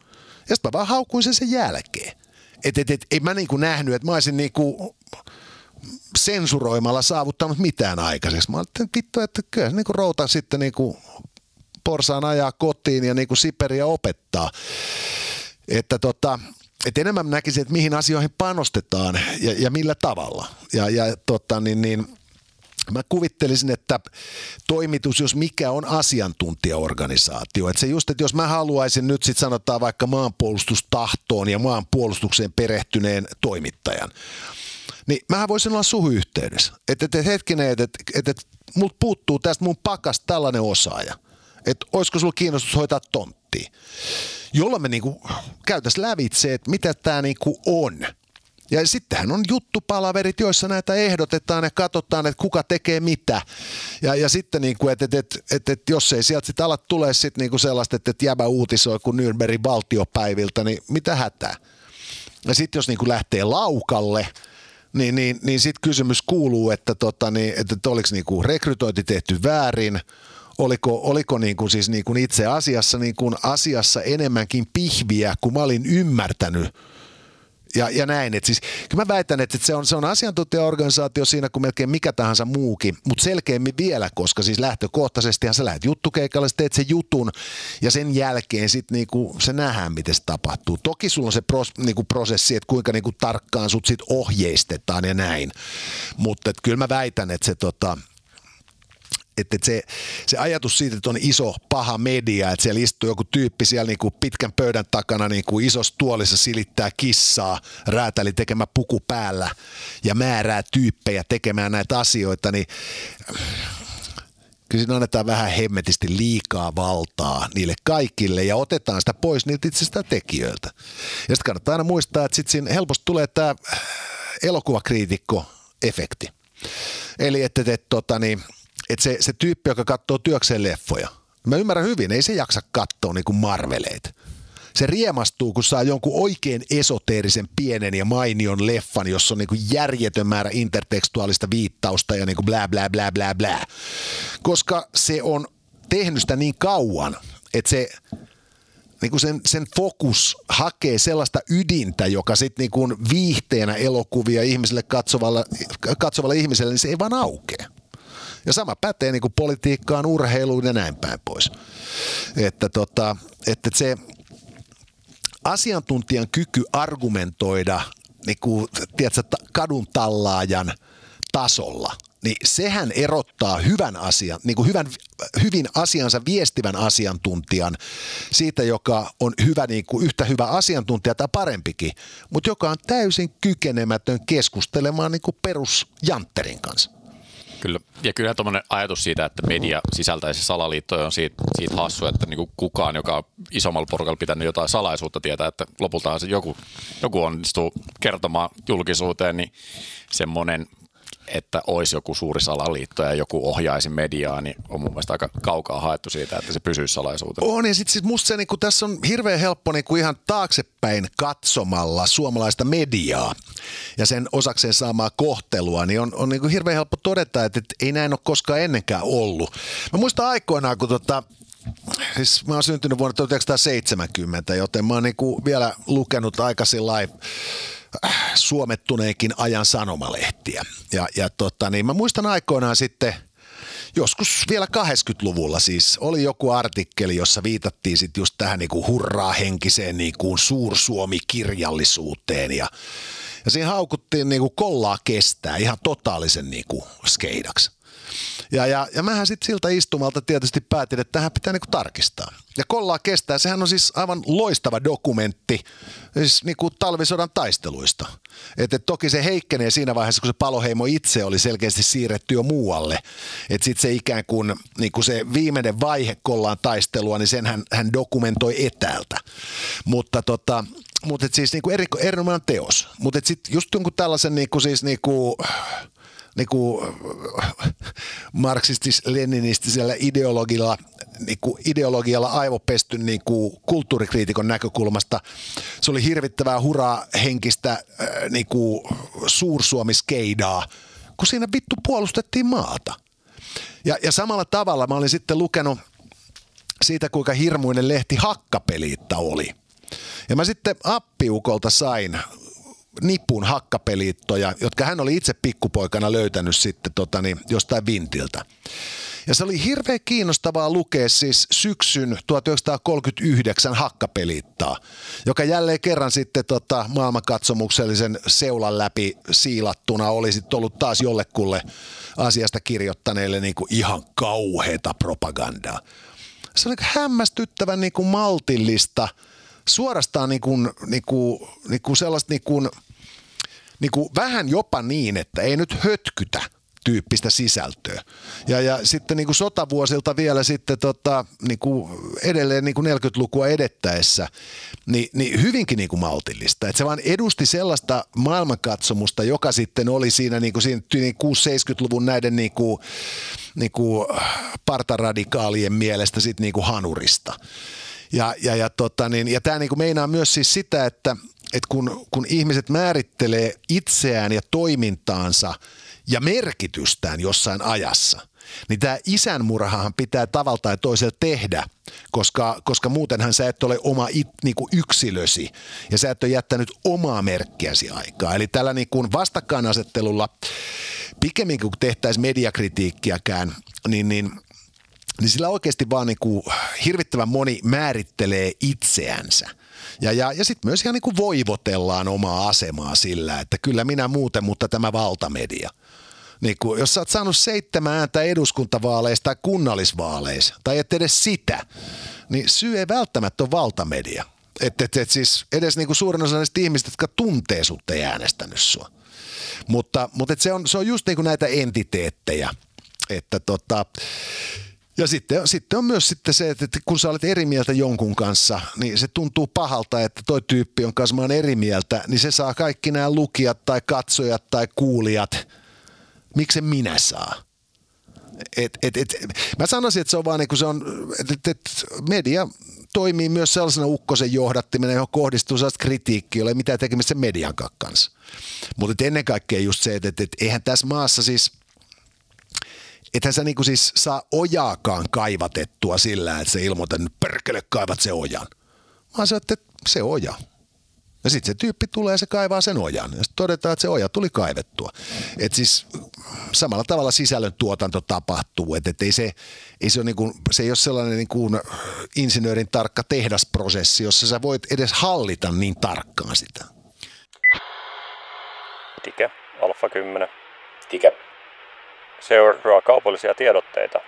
Ja sitten mä vaan haukuin sen sen jälkeen. Et, et, et, ei mä niinku nähnyt, että mä olisin niinku sensuroimalla saavuttanut mitään aikaiseksi. Mä ajattelin, että vittu, että kyllä se niinku routa sitten niinku porsaan ajaa kotiin ja niin kuin Siperia opettaa. Että tota, et enemmän näkisin, että mihin asioihin panostetaan ja, ja millä tavalla. Ja, ja tota, niin, niin, Mä kuvittelisin, että toimitus, jos mikä on asiantuntijaorganisaatio. Että se just, että jos mä haluaisin nyt sitten sanotaan vaikka maanpuolustustahtoon ja maanpuolustukseen perehtyneen toimittajan, niin mä voisin olla suhu yhteydessä. Että et, et, hetkinen, että et, et, et, mut puuttuu tästä mun pakasta tällainen osaaja – että olisiko sulla kiinnostus hoitaa tonttia, jolloin me niinku käytäisiin lävitse, että mitä tämä niinku on. Ja sittenhän on juttupalaverit, joissa näitä ehdotetaan ja katsotaan, että kuka tekee mitä. Ja, ja sitten, niin että, että, että, että, että jos ei sieltä sitten ala tulee sitten niin kuin sellaista, että, että jäbä uutisoi kuin Nürnbergin valtiopäiviltä, niin mitä hätää? Ja sitten jos niin kuin lähtee laukalle, niin, niin, niin sitten kysymys kuuluu, että, tota, niin, että, että oliko niin kuin rekrytointi tehty väärin, oliko, oliko niin kuin siis niin kuin itse asiassa, niin kuin asiassa enemmänkin pihviä, kun mä olin ymmärtänyt ja, ja näin. Et siis, kyllä mä väitän, että se on, se on asiantuntijaorganisaatio siinä kuin melkein mikä tahansa muukin, mutta selkeämmin vielä, koska siis lähtökohtaisestihan sä lähdet juttukeikalle, sä teet sen jutun ja sen jälkeen sitten niinku, se nähdään, miten se tapahtuu. Toki sulla on se pros, niinku prosessi, että kuinka niinku tarkkaan sut sit ohjeistetaan ja näin, mutta kyllä mä väitän, että se tota, että se, se ajatus siitä, että on iso paha media, että siellä istuu joku tyyppi siellä niin kuin pitkän pöydän takana niin kuin isossa tuolissa silittää kissaa, räätäli tekemä puku päällä ja määrää tyyppejä tekemään näitä asioita, niin kyllä siinä annetaan vähän hemmetisti liikaa valtaa niille kaikille ja otetaan sitä pois niiltä itse tekijöiltä. Ja sitten kannattaa aina muistaa, että sitten siinä helposti tulee tämä elokuvakriitikko-efekti. Eli että, että tota, niin, että se, se tyyppi, joka katsoo työkseen leffoja, mä ymmärrän hyvin, ei se jaksa katsoa niin kuin Marveleita. Se riemastuu, kun saa jonkun oikein esoteerisen pienen ja mainion leffan, jossa on niin kuin järjetön määrä intertekstuaalista viittausta ja niin kuin blää, blää, blää, blää, blää. Koska se on tehnyt sitä niin kauan, että se niin kuin sen, sen fokus hakee sellaista ydintä, joka sitten niin viihteenä elokuvia ihmiselle katsovalle, katsovalle ihmiselle, niin se ei vaan aukea. Ja sama pätee niin kuin politiikkaan, urheiluun ja näin päin pois. Että, tota, että se asiantuntijan kyky argumentoida niin kuin, tiedätkö, kadun tallaajan tasolla, niin sehän erottaa hyvän asian, niin kuin hyvän, hyvin asiansa viestivän asiantuntijan siitä, joka on hyvä, niin kuin yhtä hyvä asiantuntija tai parempikin, mutta joka on täysin kykenemätön keskustelemaan niin kuin perusjantterin kanssa. Kyllä. Ja kyllä tuommoinen ajatus siitä, että media sisältäisi salaliittoja on siitä, siitä hassu, että niin kukaan, joka on isommalla porukalla pitänyt jotain salaisuutta tietää, että lopultahan se joku, joku onnistuu kertomaan julkisuuteen, niin semmoinen että olisi joku suuri salaliitto ja joku ohjaisi mediaa, niin on mun mielestä aika kaukaa haettu siitä, että se pysyisi salaisuutena. On, ja sitten sit musta se, niin tässä on hirveän helppo niin ihan taaksepäin katsomalla suomalaista mediaa ja sen osakseen saamaa kohtelua, niin on, on niin hirveän helppo todeta, että, että ei näin ole koskaan ennenkään ollut. Mä muistan aikoinaan, kun tota, Siis mä oon syntynyt vuonna 1970, joten mä oon niinku vielä lukenut aika suomettuneenkin ajan sanomalehtiä. Ja, ja tota, niin mä muistan aikoinaan sitten joskus vielä 80-luvulla siis oli joku artikkeli, jossa viitattiin sitten just tähän niinku hurraa henkiseen niinku suursuomi-kirjallisuuteen ja, ja siinä haukuttiin niinku kollaa kestää ihan totaalisen niinku skeidaksi. Ja, ja, ja mähän sitten siltä istumalta tietysti päätin, että tähän pitää niinku tarkistaa. Ja Kollaa kestää, sehän on siis aivan loistava dokumentti siis niinku talvisodan taisteluista. Et, et toki se heikkenee siinä vaiheessa, kun se paloheimo itse oli selkeästi siirretty jo muualle. Että sitten se ikään kuin niinku se viimeinen vaihe Kollaan taistelua, niin sen hän, hän dokumentoi etäältä. Mutta tota, mutta siis niinku eri, erinomainen teos. Mutta sitten just jonkun tällaisen niinku siis niinku, niinku marksistis-leninistisellä ideologilla, niinku ideologialla aivopesty niinku kulttuurikriitikon näkökulmasta. Se oli hirvittävää huraa henkistä äh, niinku suursuomiskeidaa, kun siinä vittu puolustettiin maata. Ja, ja samalla tavalla mä olin sitten lukenut siitä, kuinka hirmuinen lehti Hakkapeliitta oli. Ja mä sitten appiukolta sain nipun hakkapeliittoja, jotka hän oli itse pikkupoikana löytänyt sitten tota, niin, jostain vintiltä. Ja se oli hirveän kiinnostavaa lukea siis syksyn 1939 hakkapelittaa, joka jälleen kerran sitten tota, maailmankatsomuksellisen seulan läpi siilattuna oli sitten ollut taas jollekulle asiasta kirjoittaneille niin kuin ihan kauheita propagandaa. Se oli hämmästyttävän niin kuin maltillista – suorastaan niin kuin, niin kuin, niin kuin sellaista niin kuin, niin kuin vähän jopa niin, että ei nyt hötkytä tyyppistä sisältöä. Ja, ja sitten niin kuin sotavuosilta vielä sitten tota, niin kuin edelleen niin kuin 40-lukua edettäessä, niin, niin hyvinkin niin kuin maltillista. Että se vaan edusti sellaista maailmankatsomusta, joka sitten oli siinä, niin kuin siinä 6-70-luvun näiden niin kuin, niin kuin partaradikaalien mielestä sitten niin kuin hanurista. Ja, ja, ja, tota, niin, ja tämä niin meinaa myös siis sitä, että, että kun, kun ihmiset määrittelee itseään ja toimintaansa ja merkitystään jossain ajassa, niin tämä isänmurhahan pitää tavalla tai toisella tehdä, koska, koska muutenhan sä et ole oma it, niin kuin yksilösi ja sä et ole jättänyt omaa merkkiäsi aikaa. Eli tällä niin kuin vastakkainasettelulla, pikemminkin kuin tehtäisiin mediakritiikkiäkään, niin, niin niin sillä oikeasti vaan niin kuin hirvittävän moni määrittelee itseänsä. Ja, ja, ja sitten myös ihan niin kuin voivotellaan omaa asemaa sillä, että kyllä minä muuten, mutta tämä valtamedia. Niin kuin, jos sä oot saanut seitsemän ääntä eduskuntavaaleista tai kunnallisvaaleissa, tai et edes sitä, niin syy ei välttämättä ole valtamedia. Että et, et siis edes niin kuin suurin osa näistä ihmistä, jotka tuntee sut, ei äänestänyt sua. Mutta, mutta et se, on, se on just niin kuin näitä entiteettejä, että tota, ja sitten, sitten on myös sitten se, että kun sä olet eri mieltä jonkun kanssa, niin se tuntuu pahalta, että toi tyyppi on kanssa eri mieltä, niin se saa kaikki nämä lukijat tai katsojat tai kuulijat. Miksi minä saa? Et, et, et, mä sanoisin, että se on vaan niin kuin se on, että et, media toimii myös sellaisena ukkosen johdattimena, johon kohdistuu sellaista kritiikkiä, jolla ei mitään tekemistä median kanssa. Mutta ennen kaikkea just se, että, että, että eihän tässä maassa siis – ethän sä niinku siis saa ojaakaan kaivatettua sillä, että se ilmoittaa, että perkele kaivat se ojan. Vaan se, että se oja. Ja sitten se tyyppi tulee ja se kaivaa sen ojan. Ja sitten todetaan, että se oja tuli kaivettua. Et siis samalla tavalla sisällön tuotanto tapahtuu. Että et ei se, ei se, ole niinku, se ei ole sellainen niinku insinöörin tarkka tehdasprosessi, jossa sä voit edes hallita niin tarkkaan sitä. Tike, Alfa 10. Tike seuraa kaupallisia tiedotteita.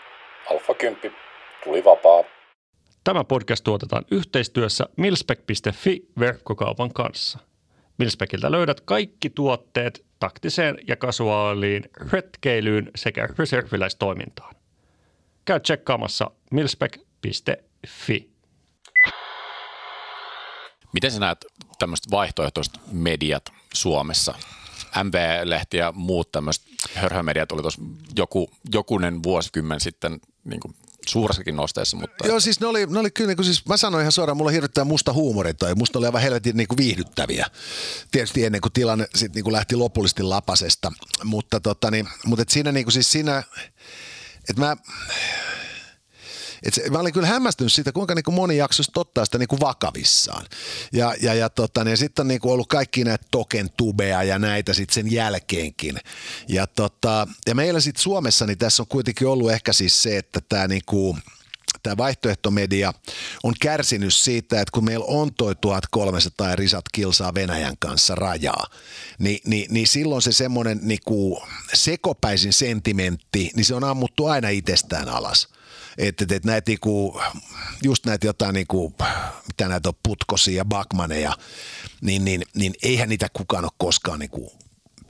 Alfa 10 tuli vapaa. Tämä podcast tuotetaan yhteistyössä milspec.fi verkkokaupan kanssa. Milspeciltä löydät kaikki tuotteet taktiseen ja kasuaaliin retkeilyyn sekä reserviläistoimintaan. Käy tsekkaamassa milspec.fi. Miten sä näet tämmöiset vaihtoehtoiset mediat Suomessa? MV-lehti ja muut tämmöiset hörhömediat oli tuossa joku, jokunen vuosikymmen sitten niin kuin suuressakin nosteessa. Mutta Joo, siis ne oli, ne oli kyllä, niin kuin, siis mä sanoin ihan suoraan, mulla hirvittää musta huumori toi, musta oli aivan helvetin niin kuin viihdyttäviä. Tietysti ennen kuin tilanne sit niin kuin lähti lopullisesti lapasesta, mutta, tota, niin, mutta et siinä niin kuin siis siinä, että mä, et se, mä olin kyllä hämmästynyt siitä, kuinka niin kuin moni jaksoisi ottaa sitä niin kuin vakavissaan. Ja, ja, ja, tota, niin, sitten on niin kuin ollut kaikki näitä token tubeja ja näitä sitten sen jälkeenkin. Ja, tota, ja meillä sitten Suomessa niin tässä on kuitenkin ollut ehkä siis se, että tämä niin kuin, tämä vaihtoehtomedia on kärsinyt siitä, että kun meillä on toi 1300 risat kilsaa Venäjän kanssa rajaa, niin, niin, niin silloin se semmoinen niin sekopäisin sentimentti, niin se on ammuttu aina itsestään alas. Että et, et näitä niinku, just näitä jotain, niinku, mitä näitä on, putkosia ja bakmaneja, niin, niin, niin eihän niitä kukaan ole koskaan niinku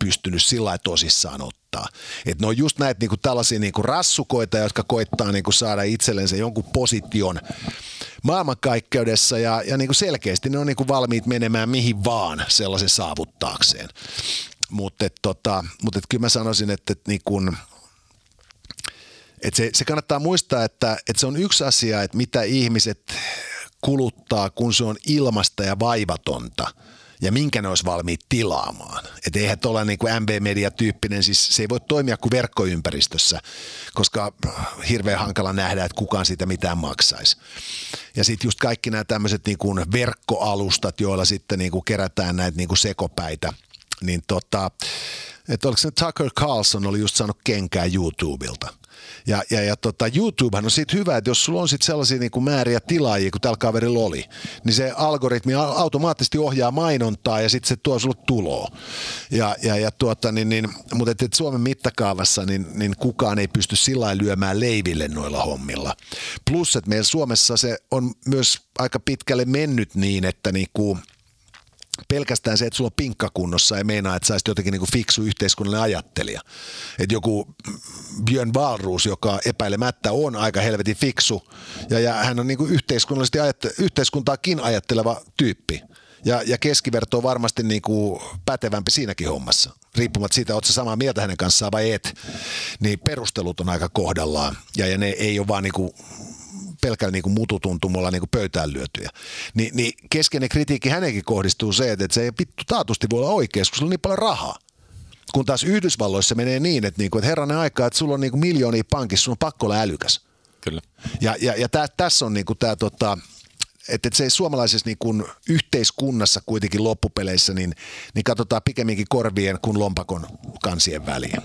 pystynyt sillä tosissaan ottaa. Et ne on just näitä niinku tällaisia niinku rassukoita, jotka koittaa niinku saada itsellensä jonkun position maailmankaikkeudessa ja, ja niinku selkeästi ne on niinku valmiit menemään mihin vaan sellaisen saavuttaakseen. Mutta tota, mut kyllä mä sanoisin, että et niinku, et se, se kannattaa muistaa, että, että se on yksi asia, että mitä ihmiset kuluttaa, kun se on ilmasta ja vaivatonta ja minkä ne olisi valmiit tilaamaan. Että eihän tuolla niin kuin MB-media-tyyppinen, siis se ei voi toimia kuin verkkoympäristössä, koska hirveän hankala nähdä, että kukaan siitä mitään maksaisi. Ja sitten just kaikki nämä tämmöiset niin kuin verkkoalustat, joilla sitten niin kuin kerätään näitä niin kuin sekopäitä, niin tota, että oliko se Tucker Carlson oli just saanut kenkää YouTubilta – ja, ja, ja tota, YouTubehan on siitä hyvä, että jos sulla on sit sellaisia niin kuin määriä tilaajia, kuin tällä kaverilla oli, niin se algoritmi automaattisesti ohjaa mainontaa ja sitten se tuo sulle tuloa. Ja, ja, ja tuota, niin, niin, mutta et, et Suomen mittakaavassa niin, niin kukaan ei pysty sillä lyömään leiville noilla hommilla. Plus, että meillä Suomessa se on myös aika pitkälle mennyt niin, että niin kuin – pelkästään se, että sulla on pinkka kunnossa ei meinaa, että sä olisit jotenkin niin fiksu yhteiskunnallinen ajattelija. Että joku Björn Wahlroos, joka epäilemättä on aika helvetin fiksu ja, ja hän on niin yhteiskunnallisesti ajatte- yhteiskuntaakin ajatteleva tyyppi. Ja, ja keskiverto on varmasti niin kuin pätevämpi siinäkin hommassa. Riippumatta siitä, oletko samaa mieltä hänen kanssaan vai et, niin perustelut on aika kohdallaan. Ja, ja ne ei ole vaan niin kuin pelkällä niin kuin mututuntumolla niin kuin pöytään lyötyjä. Ni, niin keskeinen kritiikki hänenkin kohdistuu se, että se ei vittu taatusti voi olla oikeassa, kun sulla on niin paljon rahaa. Kun taas Yhdysvalloissa menee niin, että, niinku, että herranen aika, että sulla on niinku miljoonia pankissa, sun on pakko olla älykäs. Kyllä. Ja, ja, ja tää, tässä on niinku tämä tota, että et se suomalaisessa niin kun yhteiskunnassa kuitenkin loppupeleissä, niin, niin katsotaan pikemminkin korvien kuin lompakon kansien väliin.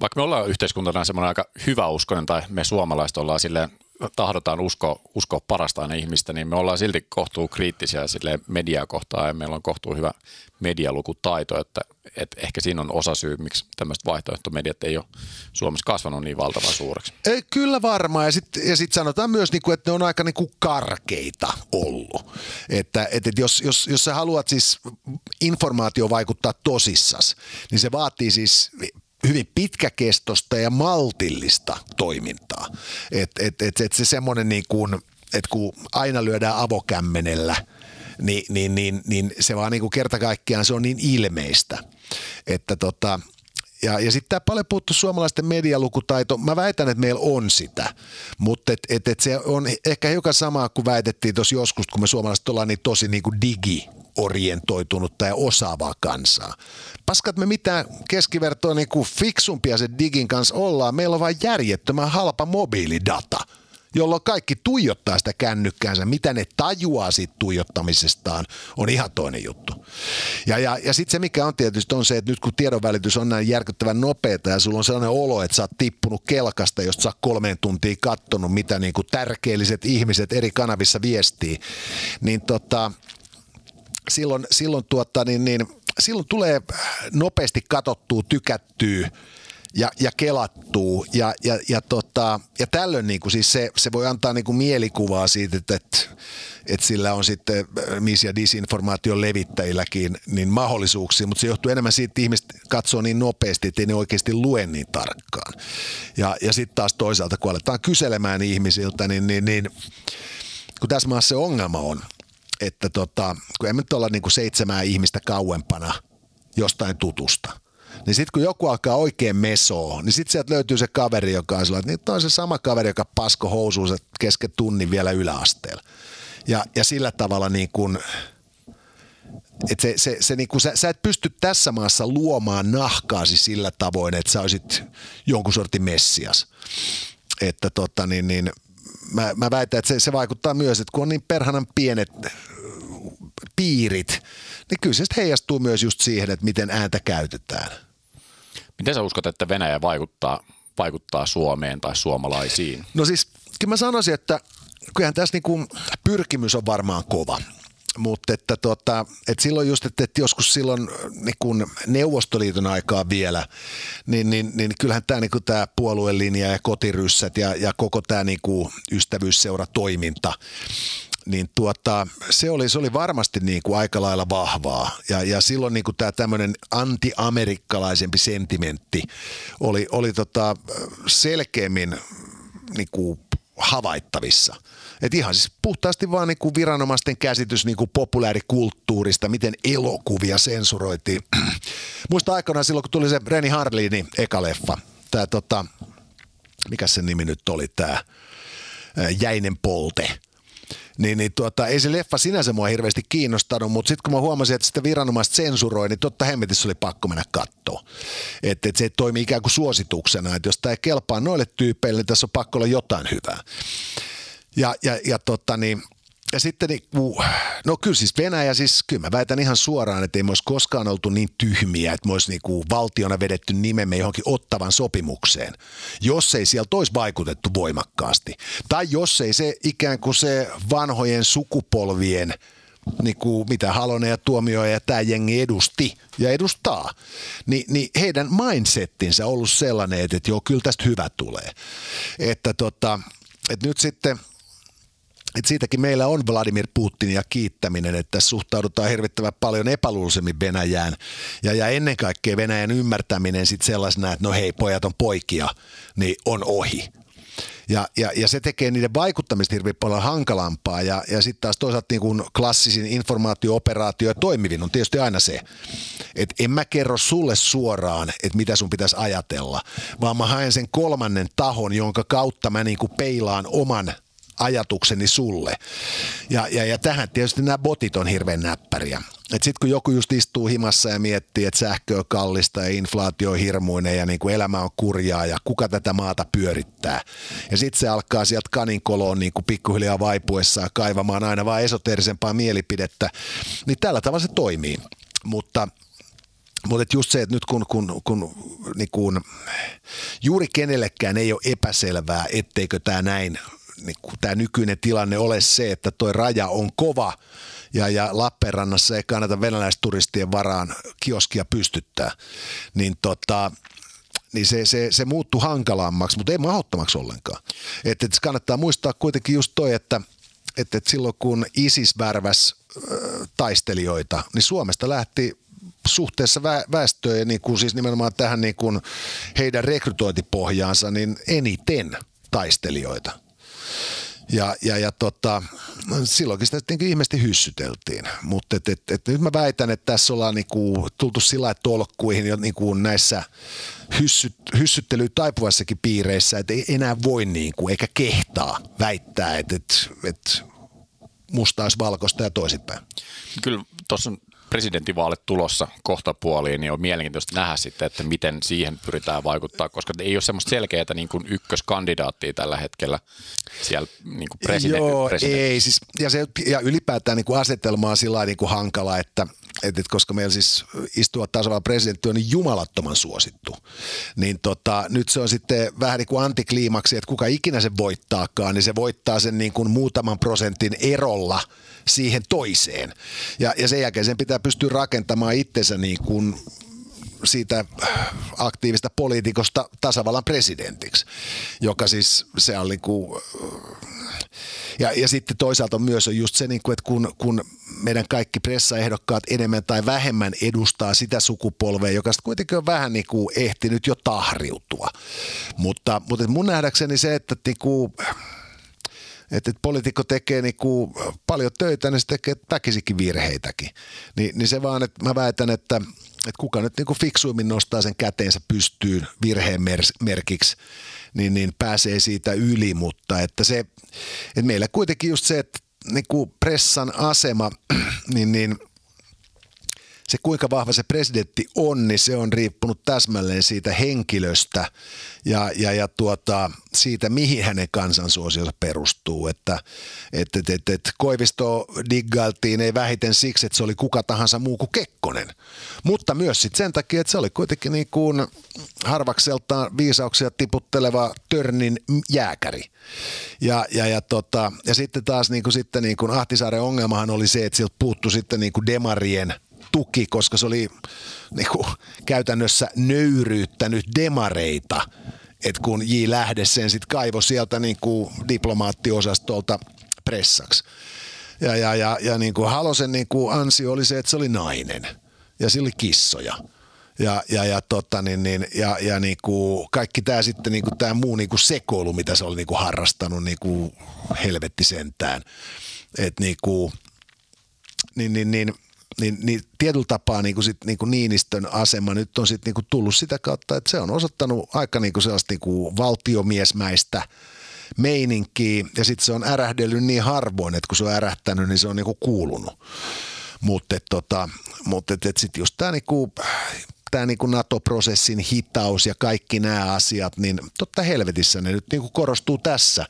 Vaikka me ollaan yhteiskuntana semmoinen aika hyvä uskonen, tai me suomalaiset ollaan silleen, tahdotaan uskoa, uskoa parasta aina ihmistä, niin me ollaan silti kohtuu kriittisiä sille mediaa kohtaan ja meillä on kohtuu hyvä medialukutaito, että, että ehkä siinä on osa syy, miksi tämmöiset vaihtoehtomediat ei ole Suomessa kasvanut niin valtavan suureksi. Ei, kyllä varmaan ja sitten ja sit sanotaan myös, niinku, että ne on aika niinku karkeita ollut. Että, että jos, jos, jos sä haluat siis informaatio vaikuttaa tosissas, niin se vaatii siis hyvin pitkäkestosta ja maltillista toimintaa. Että et, et, et se semmoinen niin kuin, että kun aina lyödään avokämmenellä, niin, niin, niin, niin se vaan niin kuin kerta kaikkiaan se on niin ilmeistä, että tota, ja, ja sitten tämä paljon puhuttu suomalaisten medialukutaito, mä väitän, että meillä on sitä, mutta et, et, et se on ehkä hiukan samaa kuin väitettiin tuossa joskus, kun me suomalaiset ollaan niin tosi niin kuin digi orientoitunutta ja osaavaa kansaa. Paskat me mitään keskivertoa niin kuin fiksumpia se digin kanssa ollaan. Meillä on vain järjettömän halpa mobiilidata – jolloin kaikki tuijottaa sitä kännykkäänsä. Mitä ne tajuaa siitä tuijottamisestaan, on ihan toinen juttu. Ja, ja, ja sitten se, mikä on tietysti, on se, että nyt kun tiedonvälitys on näin järkyttävän nopeata ja sulla on sellainen olo, että sä oot tippunut kelkasta, josta sä oot kolmeen tuntia kattonut, mitä niin kuin tärkeelliset ihmiset eri kanavissa viestii, niin tota, silloin, silloin, tuota, niin, niin, silloin tulee nopeasti katottua, tykättyä ja, ja kelattuu. Ja, ja, ja, tota, ja tällöin niin kuin siis se, se voi antaa niin kuin mielikuvaa siitä, että, että, että sillä on sitten mis- ja disinformaation levittäjilläkin niin mahdollisuuksia, mutta se johtuu enemmän siitä, että ihmiset katsoo niin nopeasti, että ei ne oikeasti lue niin tarkkaan. Ja, ja sitten taas toisaalta, kun aletaan kyselemään ihmisiltä, niin, niin, niin kun tässä maassa se ongelma on, että tota, kun emme nyt olla niin kuin seitsemää ihmistä kauempana jostain tutusta, niin sitten kun joku alkaa oikein mesoa, niin sitten sieltä löytyy se kaveri, joka on sellainen, että on se sama kaveri, joka pasko housuunsa kesken tunnin vielä yläasteella. Ja, ja sillä tavalla niin kuin, että se, se, se niin kuin, sä, sä et pysty tässä maassa luomaan nahkaasi sillä tavoin, että sä olisit jonkun sortin messias. Että tota niin, niin mä, mä väitän, että se, se vaikuttaa myös, että kun on niin perhanan pienet piirit, niin kyllä se heijastuu myös just siihen, että miten ääntä käytetään. Miten sä uskot, että Venäjä vaikuttaa, vaikuttaa Suomeen tai suomalaisiin? No siis, kyllä mä sanoisin, että kyllähän tässä niinku pyrkimys on varmaan kova. Mutta että, tota, että silloin just, että, että joskus silloin niin kun Neuvostoliiton aikaa vielä, niin, niin, niin kyllähän tämä niin tämä puoluelinja ja kotiryssät ja, ja koko tämä niin ystävyysseuratoiminta, niin tuota, se, oli, se oli varmasti niin kuin aika lailla vahvaa. Ja, ja silloin niin kuin tämä tämmöinen anti-amerikkalaisempi sentimentti oli, oli tota selkeämmin niin kuin havaittavissa. Et ihan siis puhtaasti vaan niin kuin viranomaisten käsitys niin kuin populaarikulttuurista, miten elokuvia sensuroitiin. Muista aikanaan silloin, kun tuli se Reni Harlini eka leffa, tämä tota, mikä se nimi nyt oli, tämä Jäinen polte – niin, niin tuota, ei se leffa sinänsä mua hirveästi kiinnostanut, mutta sitten kun mä huomasin, että sitä viranomaiset sensuroi, niin totta hemmetissä oli pakko mennä katsoa. Että et se toimii ikään kuin suosituksena, että jos tämä ei kelpaa noille tyypeille, niin tässä on pakko olla jotain hyvää. Ja, ja, ja tota niin, ja sitten niin, no kyllä siis Venäjä, siis kyllä mä väitän ihan suoraan, että ei me olisi koskaan oltu niin tyhmiä, että me olisi niin valtiona vedetty nimemme johonkin ottavan sopimukseen, jos ei sieltä olisi vaikutettu voimakkaasti. Tai jos ei se ikään kuin se vanhojen sukupolvien niin kuin mitä Halonen ja Tuomio ja tämä jengi edusti ja edustaa, niin, niin heidän mindsettinsä on ollut sellainen, että, että joo, kyllä tästä hyvä tulee. Että, tota, että nyt sitten – et siitäkin meillä on Vladimir ja kiittäminen, että suhtaudutaan hirvittävän paljon epäluulisemmin Venäjään. Ja, ja ennen kaikkea Venäjän ymmärtäminen sitten sellaisena, että no hei, pojat on poikia, niin on ohi. Ja, ja, ja se tekee niiden vaikuttamista hirveän paljon hankalampaa. Ja, ja sitten taas toisaalta niin kuin klassisin informaatio-operaatio ja toimivin on tietysti aina se, että en mä kerro sulle suoraan, että mitä sun pitäisi ajatella, vaan mä haen sen kolmannen tahon, jonka kautta mä niin peilaan oman ajatukseni sulle. Ja, ja, ja tähän tietysti nämä botit on hirveän näppäriä. Sitten kun joku just istuu himassa ja miettii, että sähkö on kallista ja inflaatio on hirmuinen ja niin kuin elämä on kurjaa ja kuka tätä maata pyörittää. Ja sitten se alkaa sieltä kaninkoloon niin kuin pikkuhiljaa vaipuessaan kaivamaan aina vaan esoteerisempaa mielipidettä. Niin tällä tavalla se toimii. Mutta mutta just se, että nyt kun, kun, kun niin kun, juuri kenellekään ei ole epäselvää, etteikö tämä näin, niin tämä nykyinen tilanne ole se, että tuo raja on kova ja, ja Lappeenrannassa ei kannata venäläisturistien varaan kioskia pystyttää, niin tota, niin se, se, se muuttuu hankalammaksi, mutta ei mahdottomaksi ollenkaan. Et, et kannattaa muistaa kuitenkin just toi, että et, et silloin kun ISIS värväs äh, taistelijoita, niin Suomesta lähti suhteessa väestöön ja niin kuin siis nimenomaan tähän niin kuin heidän rekrytointipohjaansa niin eniten taistelijoita. Ja, ja, ja tota, silloinkin sitä sitten ilmeisesti hyssyteltiin, mutta et, et, et nyt mä väitän, että tässä ollaan niinku tultu sillä tolkkuihin jo niinku näissä hyssyt, hyssyttelyyn piireissä, että ei enää voi niinku, eikä kehtaa väittää, että et, et musta olisi valkoista ja toisinpäin. Kyllä tuossa on presidentinvaalit tulossa kohta puoliin, niin on mielenkiintoista nähdä sitten, että miten siihen pyritään vaikuttaa, koska ei ole semmoista selkeää niin kuin ykköskandidaattia tällä hetkellä siellä niin kuin president, Joo, ei siis, ja, se, ja ylipäätään niin kuin asetelma on sillä niin kuin hankala, että et, et koska meillä siis istuva tasavallan presidentti on niin jumalattoman suosittu, niin tota, nyt se on sitten vähän niin kuin antikliimaksi, että kuka ikinä se voittaakaan, niin se voittaa sen niin kuin muutaman prosentin erolla siihen toiseen. Ja, ja sen jälkeen sen pitää pystyä rakentamaan itsensä niin kuin siitä aktiivista poliitikosta tasavallan presidentiksi, joka siis se on niin kuin, ja, ja sitten toisaalta myös on just se, niin kuin, että kun, kun meidän kaikki pressaehdokkaat enemmän tai vähemmän edustaa sitä sukupolvea, joka kuitenkin on vähän niin kuin ehtinyt jo tahriutua. Mutta, mutta mun nähdäkseni se, että niin kuin, että, että poliitikko tekee niin kuin paljon töitä, niin se tekee väkisikin virheitäkin. Ni, niin se vaan, että mä väitän, että, että kuka nyt niin kuin fiksuimmin nostaa sen käteensä pystyyn virheen merkiksi, niin, niin pääsee siitä yli, mutta että se, että meillä kuitenkin just se, että niin kuin pressan asema, niin, niin – se kuinka vahva se presidentti on, niin se on riippunut täsmälleen siitä henkilöstä ja, ja, ja tuota, siitä, mihin hänen kansansuosionsa perustuu. Että et, et, et, et Koivisto diggailtiin ei vähiten siksi, että se oli kuka tahansa muu kuin Kekkonen, mutta myös sit sen takia, että se oli kuitenkin niin kuin harvakseltaan viisauksia tiputteleva Törnin jääkäri. Ja, ja, ja, tota, ja sitten taas niin kuin, sitten niin kuin Ahtisaaren ongelmahan oli se, että sieltä puuttu sitten niin kuin demarien – tuki, koska se oli niin kuin, käytännössä nöyryyttänyt demareita, että kun J. Lähde sen sitten kaivo sieltä niin kuin diplomaattiosastolta pressaksi. Ja, ja, ja, ja niin kuin Halosen niin kuin ansio oli se, että se oli nainen ja sillä oli kissoja. Ja, ja, ja, tota, niin, niin, ja, ja niin kuin kaikki tämä sitten niin kuin tämä muu niin kuin sekoilu, mitä se oli niin kuin harrastanut, niin kuin helvetti sentään. Et niin kuin, niin, niin, niin, niin, niin tietyllä tapaa niin kuin sit, niin kuin Niinistön asema nyt on sit, niin kuin tullut sitä kautta, että se on osoittanut aika niin kuin sellaista niin kuin valtiomiesmäistä meininkiä ja sitten se on ärähdellyt niin harvoin, että kun se on ärähtänyt, niin se on niin kuin kuulunut. Mutta tota, mut et, et sitten just tämä niinku, tämä niinku NATO-prosessin hitaus ja kaikki nämä asiat, niin totta helvetissä ne nyt niinku korostuu tässä.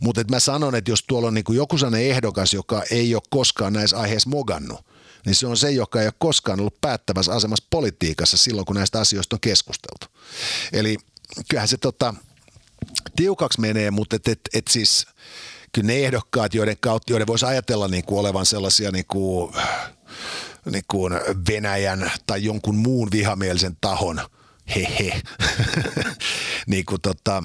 Mutta mä sanon, että jos tuolla on niinku joku sellainen ehdokas, joka ei ole koskaan näissä aiheissa mogannut, niin se on se, joka ei ole koskaan ollut päättävässä asemassa politiikassa silloin, kun näistä asioista on keskusteltu. Eli kyllähän se tota, tiukaksi menee, mutta et, et, et siis kyllä ne ehdokkaat, joiden kautta, joiden voisi ajatella niin kuin olevan sellaisia niin kuin, niin kuin Venäjän tai jonkun muun vihamielisen tahon hehe, niin kuin tota,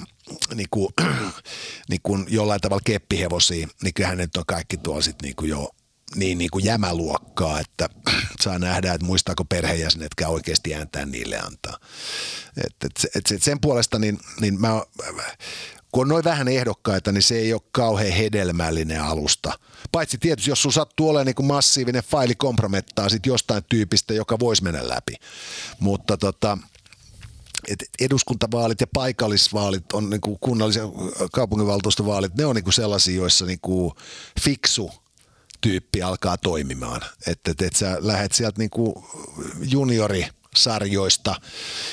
niin kuin, niin kuin jollain tavalla keppihevosia, niin kyllähän nyt on kaikki tuolla sitten niin jo niin, niin kuin jämäluokkaa, että saa nähdä, että muistaako perheenjäsenetkään oikeasti ääntää niille antaa. Et, et, et, et sen puolesta, niin, niin mä, kun on noin vähän ehdokkaita, niin se ei ole kauhean hedelmällinen alusta. Paitsi tietysti, jos sun sattuu olemaan niin kuin massiivinen faili kompromettaa sit jostain tyypistä, joka voisi mennä läpi. Mutta tota, et eduskuntavaalit ja paikallisvaalit on niin kuin kunnallisen kaupunginvaltuustovaalit, ne on niin kuin sellaisia, joissa niin kuin fiksu tyyppi alkaa toimimaan. Että et, et sä lähet sieltä niin kuin juniori sarjoista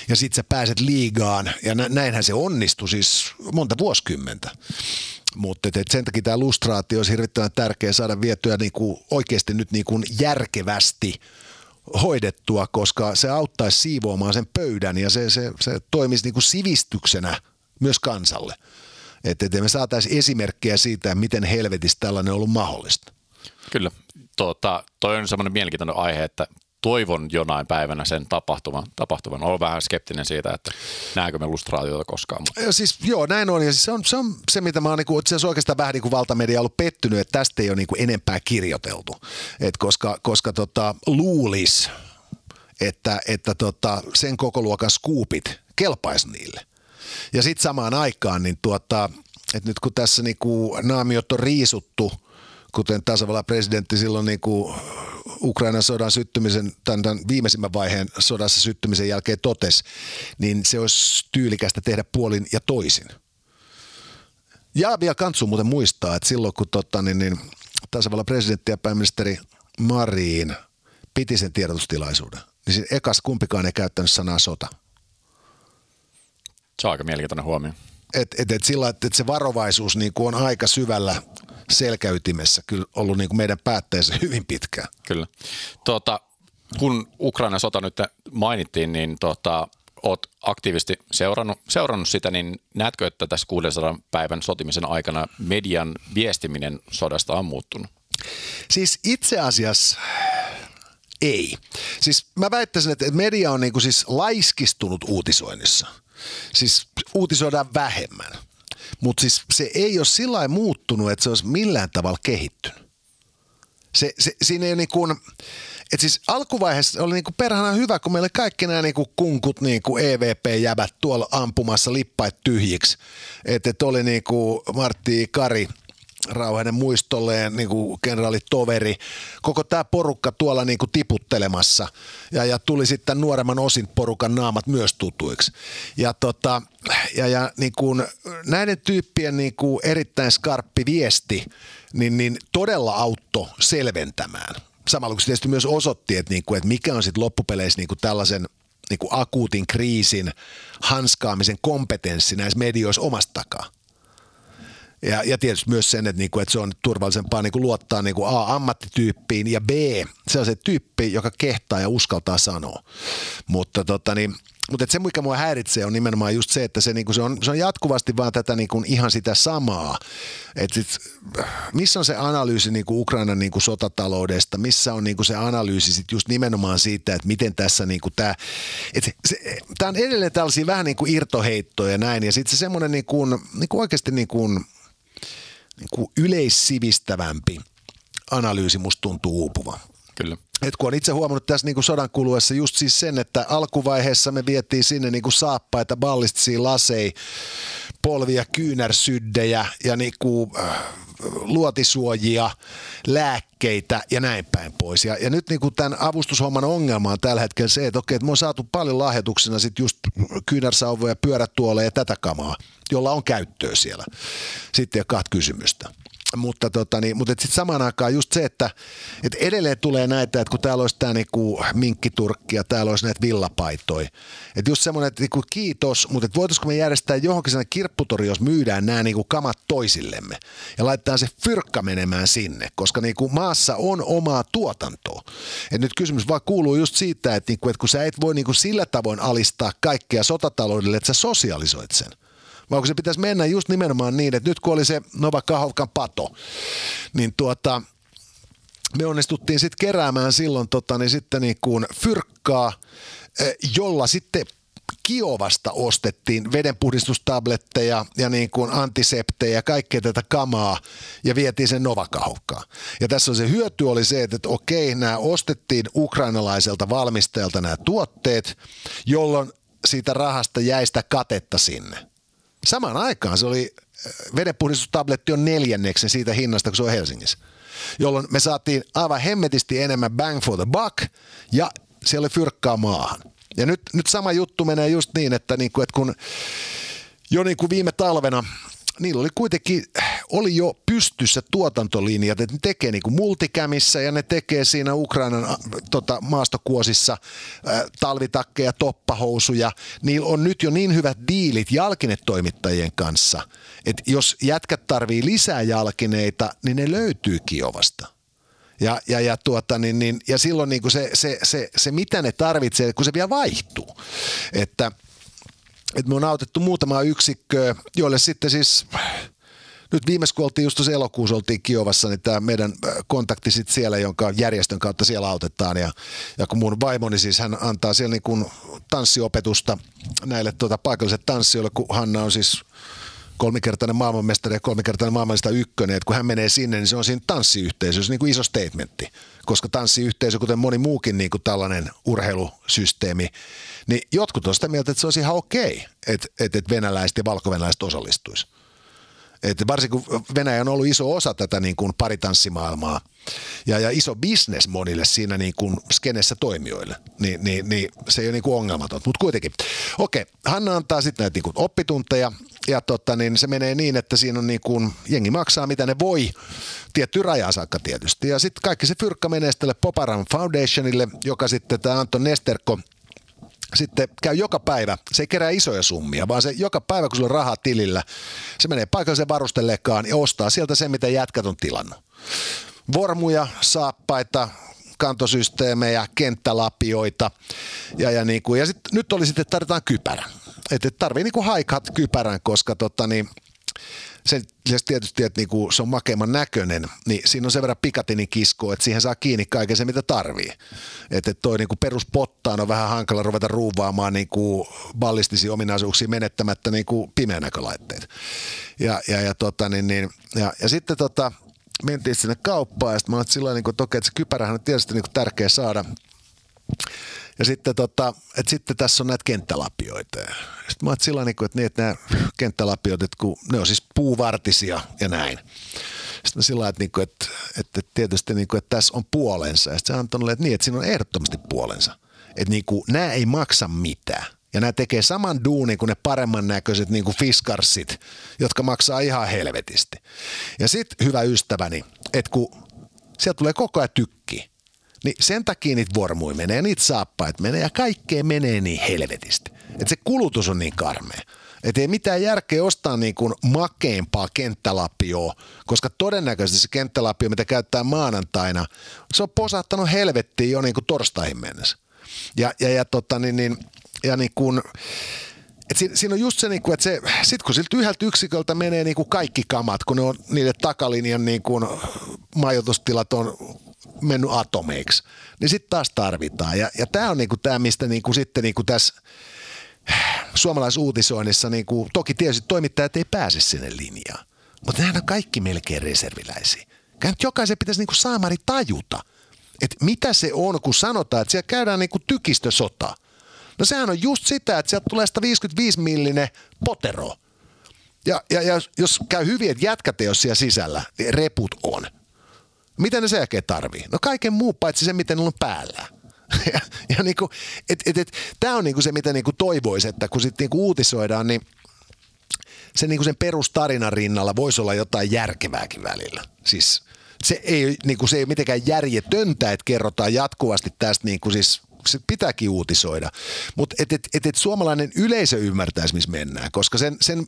ja sitten sä pääset liigaan ja näinhän se onnistui siis monta vuosikymmentä. Mutta sen takia tämä lustraatio olisi hirvittävän tärkeä saada vietyä niinku oikeasti nyt niinku järkevästi hoidettua, koska se auttaisi siivoamaan sen pöydän ja se, se, se toimisi niinku sivistyksenä myös kansalle. Että et me saataisiin esimerkkejä siitä, miten helvetistä tällainen on ollut mahdollista. Kyllä. Tuota, toi on semmoinen mielenkiintoinen aihe, että toivon jonain päivänä sen tapahtuman. tapahtuman. Olen vähän skeptinen siitä, että näenkö me lustraatiota koskaan. Mutta. Ja siis, joo, näin on. Ja siis se, on, se on se, mitä mä oon niin kuin, oikeastaan vähän niin kuin valtamedia ollut pettynyt, että tästä ei ole niin kuin enempää kirjoiteltu. Et koska koska tota, luulis, että, että tota, sen koko luokan skuupit kelpaisi niille. Ja sitten samaan aikaan, niin tuota, että nyt kun tässä niin kuin naamiot on riisuttu, kuten tasavallan presidentti silloin niin kuin Ukrainan sodan syttymisen, tämän, tämän viimeisimmän vaiheen sodassa syttymisen jälkeen totesi, niin se olisi tyylikästä tehdä puolin ja toisin. Ja vielä Kantsu muuten muistaa, että silloin kun tota, niin, niin, tasavallan presidentti ja pääministeri Mariin piti sen tiedotustilaisuuden, niin siinä ekas kumpikaan ei käyttänyt sanaa sota. Se on aika mielenkiintoinen huomio. Et, et, et sillä, että et se varovaisuus niin on aika syvällä selkäytimessä kyllä ollut niin kuin meidän päätteessä hyvin pitkään. Kyllä. Tuota, kun Ukrainan sota nyt mainittiin, niin tuota, olet aktiivisesti seurannut, seurannut sitä, niin näetkö, että tässä 600 päivän sotimisen aikana median viestiminen sodasta on muuttunut? Siis itse asiassa ei. Siis mä väittäisin, että media on niin kuin siis laiskistunut uutisoinnissa. Siis uutisoidaan vähemmän. Mutta siis se ei ole sillä muuttunut, että se olisi millään tavalla kehittynyt. Se, se, siinä ei niin kuin, että siis alkuvaiheessa oli niinku perhana hyvä, kun meillä kaikki nämä niinku kunkut, niinku EVP-jäbät tuolla ampumassa lippait tyhjiksi. Että et oli niinku Martti Kari – Rauhanen muistolleen, niin kuin kenraali Toveri, koko tämä porukka tuolla niin kuin tiputtelemassa ja, ja tuli sitten nuoremman osin porukan naamat myös tutuiksi. Ja, tota, ja, ja niin kuin näiden tyyppien niin kuin erittäin skarppi viesti niin, niin todella auttoi selventämään. Samalla kun se tietysti myös osoitti, että, niin kuin, että mikä on sitten loppupeleissä niin kuin tällaisen niin kuin akuutin kriisin hanskaamisen kompetenssi näissä medioissa omasta takaa. Ja, ja tietysti myös sen, että, niinku, että se on turvallisempaa niinku luottaa niinku A, ammattityyppiin ja B, se on se tyyppi, joka kehtaa ja uskaltaa sanoa. Mutta tota, niin, mutta se, mikä mua häiritsee, on nimenomaan just se, että se, niinku, se, on, se on jatkuvasti vaan tätä niinku, ihan sitä samaa. Et sit, missä on se analyysi niinku, Ukrainan niinku, sotataloudesta, missä on niinku, se analyysi sit just nimenomaan siitä, että miten tässä niinku, tämä tämä on edelleen tällaisia vähän niin kuin irtoheittoja ja näin, ja sitten se semmoinen niinku, niinku oikeasti niinku, niin kuin yleissivistävämpi analyysi musta tuntuu uupuva. Kyllä. Et kun on itse huomannut tässä niin kuin sodan kuluessa just siis sen, että alkuvaiheessa me vietiin sinne niin kuin saappaita, ballistisia lasei, polvia, kyynärsyddejä ja niin kuin, äh, luotisuojia, lääkkeitä ja näin päin pois. Ja, ja nyt niin kuin tämän avustushomman ongelma on tällä hetkellä se, että okei, että me on saatu paljon lahjoituksena sit just kyynärsauvoja, pyörätuoleja ja tätä kamaa, jolla on käyttöä siellä. Sitten ei ole kahta kysymystä mutta, tota, niin, mutta sitten samaan aikaan just se, että, että edelleen tulee näitä, että kun täällä olisi tämä niinku minkkiturkki ja täällä olisi näitä villapaitoja. Että just semmoinen, että niinku kiitos, mutta voitaisiko me järjestää johonkin sellainen kirpputori, jos myydään nämä niinku kamat toisillemme ja laitetaan se fyrkka menemään sinne, koska niinku maassa on omaa tuotantoa. Et nyt kysymys vaan kuuluu just siitä, että, niinku, että kun sä et voi niinku sillä tavoin alistaa kaikkea sotataloudelle, että sä sosialisoit sen – vai onko se pitäisi mennä just nimenomaan niin, että nyt kun oli se Nova Kahovkan pato, niin tuota, me onnistuttiin sitten keräämään silloin tota, niin sitten niin kuin fyrkkaa, eh, jolla sitten Kiovasta ostettiin vedenpuhdistustabletteja ja niin kuin antiseptejä ja kaikkea tätä kamaa ja vietiin sen Novakahokkaan. Ja tässä on se hyöty oli se, että, että okei, nämä ostettiin ukrainalaiselta valmistajalta nämä tuotteet, jolloin siitä rahasta jäi sitä katetta sinne. Samaan aikaan se oli, äh, vedenpuhdistustabletti on neljänneksen siitä hinnasta, kun se on Helsingissä. Jolloin me saatiin aivan hemmetisti enemmän bang for the buck ja siellä oli fyrkkaa maahan. Ja nyt, nyt sama juttu menee just niin, että, niin kuin, että kun jo niin kuin viime talvena niillä oli kuitenkin, oli jo pystyssä tuotantolinjat, että ne tekee niin kuin multikämissä ja ne tekee siinä Ukrainan tota, maastokuosissa äh, talvitakkeja, toppahousuja. Niillä on nyt jo niin hyvät diilit jalkinetoimittajien kanssa, että jos jätkät tarvii lisää jalkineita, niin ne löytyy Kiovasta. Ja, ja, ja, tuota, niin, niin, ja silloin niin kuin se, se, se, se, mitä ne tarvitsee, kun se vielä vaihtuu. Että – että me on autettu muutama yksikköä, joille sitten siis nyt viimeis kun oltiin just elokuussa oltiin Kiovassa, niin tämä meidän äh, kontakti sitten siellä, jonka järjestön kautta siellä autetaan. Ja, ja kun mun vaimoni siis, hän antaa siellä niin kuin tanssiopetusta näille tuota, paikallisille tanssijoille, kun Hanna on siis kolmikertainen maailmanmestari ja kolmikertainen maailmanlista ykkönen, että kun hän menee sinne, niin se on siinä tanssiyhteisö, se on niin kuin iso statementti, koska tanssiyhteisö, kuten moni muukin niin kuin tällainen urheilusysteemi, niin jotkut on sitä mieltä, että se olisi ihan okei, että, että, venäläiset ja valkovenäläiset osallistuisi. Että varsinkin kun Venäjä on ollut iso osa tätä niin kuin paritanssimaailmaa ja, ja iso bisnes monille siinä niin kuin skenessä toimijoille, niin, niin, niin se ei ole niin kuin ongelmaton. Mutta kuitenkin, okei, Hanna antaa sitten näitä niin kuin oppitunteja ja totta, niin se menee niin, että siinä on niin kuin, jengi maksaa mitä ne voi, tietty rajaa saakka tietysti. Ja sitten kaikki se fyrkka menee sitten Poparan Foundationille, joka sitten tämä Anton Nesterko sitten käy joka päivä, se ei kerää isoja summia, vaan se joka päivä, kun sulla on rahaa tilillä, se menee paikalliseen varustelekaan ja ostaa sieltä se, mitä jätkät on tilannut. Vormuja, saappaita, kantosysteemejä, kenttälapioita ja, ja, niin kuin, ja sit, nyt oli sitten, että tarvitaan kypärä. Että tarvii niin kuin haikat kypärän, koska tota, niin, sen lisäksi tietysti, että niinku se on makeimman näköinen, niin siinä on sen verran pikatinin kisko, että siihen saa kiinni kaiken se, mitä tarvii. Että toi niinku peruspottaan on vähän hankala ruveta ruuvaamaan niinku ballistisia ominaisuuksia menettämättä niinku pimeänäkölaitteet. Ja, ja, ja, tota, niin, niin, ja, ja sitten tota, mentiin sinne kauppaan ja sitten mä olin sillä niin että okei, että se kypärähän on tietysti niin tärkeä saada. Ja sitten, tota, että sitten tässä on näitä kenttälapioita. Sitten mä sillä niin että, niin, että nämä kenttälapioit, että kun ne on siis puuvartisia ja näin. Sitten sillä että, niin kuin, että, että tietysti niin kuin, että tässä on puolensa. Ja sitten se Anton että niin, että siinä on ehdottomasti puolensa. Että niin kuin, nämä ei maksa mitään. Ja nämä tekee saman duunin kuin ne paremman näköiset niin kuin fiskarsit, jotka maksaa ihan helvetisti. Ja sitten hyvä ystäväni, että kun sieltä tulee koko ajan tykki, niin sen takia niitä vormui menee, niitä saappaita menee ja kaikkea menee niin helvetisti. Että se kulutus on niin karmea. Että ei mitään järkeä ostaa niin kuin makeampaa kenttälapioa, koska todennäköisesti se kenttälapio, mitä käyttää maanantaina, se on posahtanut helvettiin jo niin kuin torstaihin mennessä. Ja, ja, ja, tota, niin, niin, ja niin kuin, et siinä, siinä on just se, niinku, että se, sit kun siltä yhdeltä yksiköltä menee niinku kaikki kamat, kun ne on niiden takalinjan niinku majoitustilat on mennyt atomeiksi, niin sitten taas tarvitaan. Ja, ja tämä on niinku tämä, mistä niinku sitten niinku tässä suomalaisuutisoinnissa, niinku, toki tietysti toimittajat ei pääse sinne linjaan, mutta nehän on kaikki melkein reserviläisiä. Nyt jokaisen pitäisi niinku saamari tajuta, että mitä se on, kun sanotaan, että siellä käydään niinku tykistösota. No sehän on just sitä, että sieltä tulee 155 millinen potero. Ja, ja, ja jos käy hyvin, että jätkät ei ole siellä sisällä, niin reput on. Mitä ne sen jälkeen tarvii? No kaiken muu paitsi se, miten ne on päällä. ja, niinku, et, et, et, tämä on niinku se, mitä niinku toivoisi, että kun sitten niinku uutisoidaan, niin se niinku sen perustarinan rinnalla voisi olla jotain järkevääkin välillä. Siis se ei, niinku, se ei ole mitenkään järjetöntä, että kerrotaan jatkuvasti tästä niinku siis se pitääkin uutisoida. Mutta et, et, et, et suomalainen yleisö ymmärtäisi, missä mennään, koska sen, sen,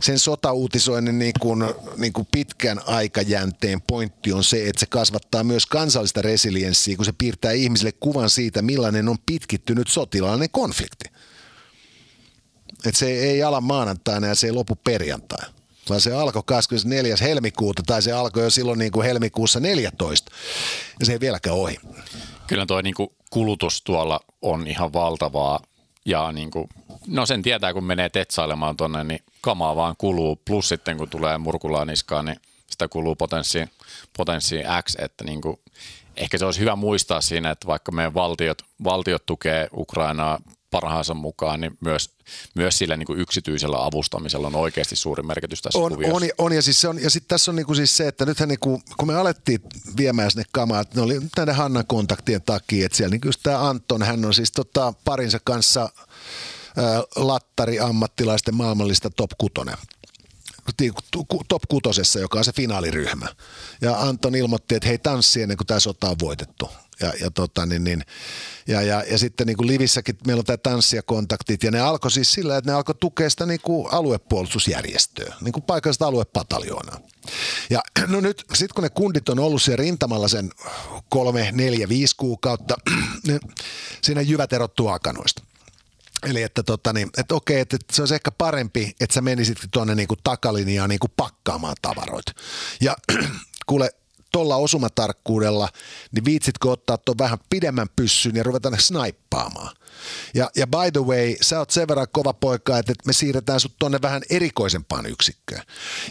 sen sotauutisoinnin niin kuin, niin kuin pitkän aikajänteen pointti on se, että se kasvattaa myös kansallista resilienssiä, kun se piirtää ihmisille kuvan siitä, millainen on pitkittynyt sotilaallinen konflikti. Et se ei ala maanantaina ja se ei lopu perjantai vaan se alkoi 24. helmikuuta tai se alkoi jo silloin niin kuin helmikuussa 14 ja se ei vieläkään ohi. Kyllä tuo niin kuin kulutus tuolla on ihan valtavaa ja niin kuin, no sen tietää, kun menee tetsailemaan tuonne, niin kamaa vaan kuluu. Plus sitten, kun tulee murkulaa niskaan, niin sitä kuluu potenssi, potenssi X, että niin kuin, ehkä se olisi hyvä muistaa siinä, että vaikka meidän valtiot, valtiot tukee Ukrainaa parhaansa mukaan, niin myös, myös sillä niin kuin yksityisellä avustamisella on oikeasti suuri merkitys tässä on, kuviossa. on, on, ja, siis se on, ja sitten tässä on niinku siis se, että nythän niinku, kun me alettiin viemään sinne kamaa, että ne oli näiden Hannan kontaktien takia, että siellä niinku just tämä Anton, hän on siis tota, parinsa kanssa lattari maailmallista top kutonen top kutosessa, joka on se finaaliryhmä. Ja Anton ilmoitti, että hei tanssi ennen kuin tämä sota on voitettu. Ja, ja, tota, niin, niin, ja, ja, ja sitten niin kuin Livissäkin meillä on tämä tanssi ja kontaktit, ja ne alkoi siis sillä, että ne alkoi tukea sitä niin kuin aluepuolustusjärjestöä, niin kuin paikallista aluepataljoonaa. Ja no nyt, sitten kun ne kundit on ollut siellä rintamalla sen kolme, neljä, viisi kuukautta, niin siinä jyvät erottuu akanoista. Eli että, tota, niin, että okei, että, se olisi ehkä parempi, että sä menisit tuonne niin kuin takalinjaan niin kuin pakkaamaan tavaroita. Ja kuule, tuolla osumatarkkuudella, niin viitsitkö ottaa tuon vähän pidemmän pyssyn ja ruveta ne snaippaamaan. Ja, ja by the way, sä oot sen verran kova poika, että me siirretään sut tuonne vähän erikoisempaan yksikköön.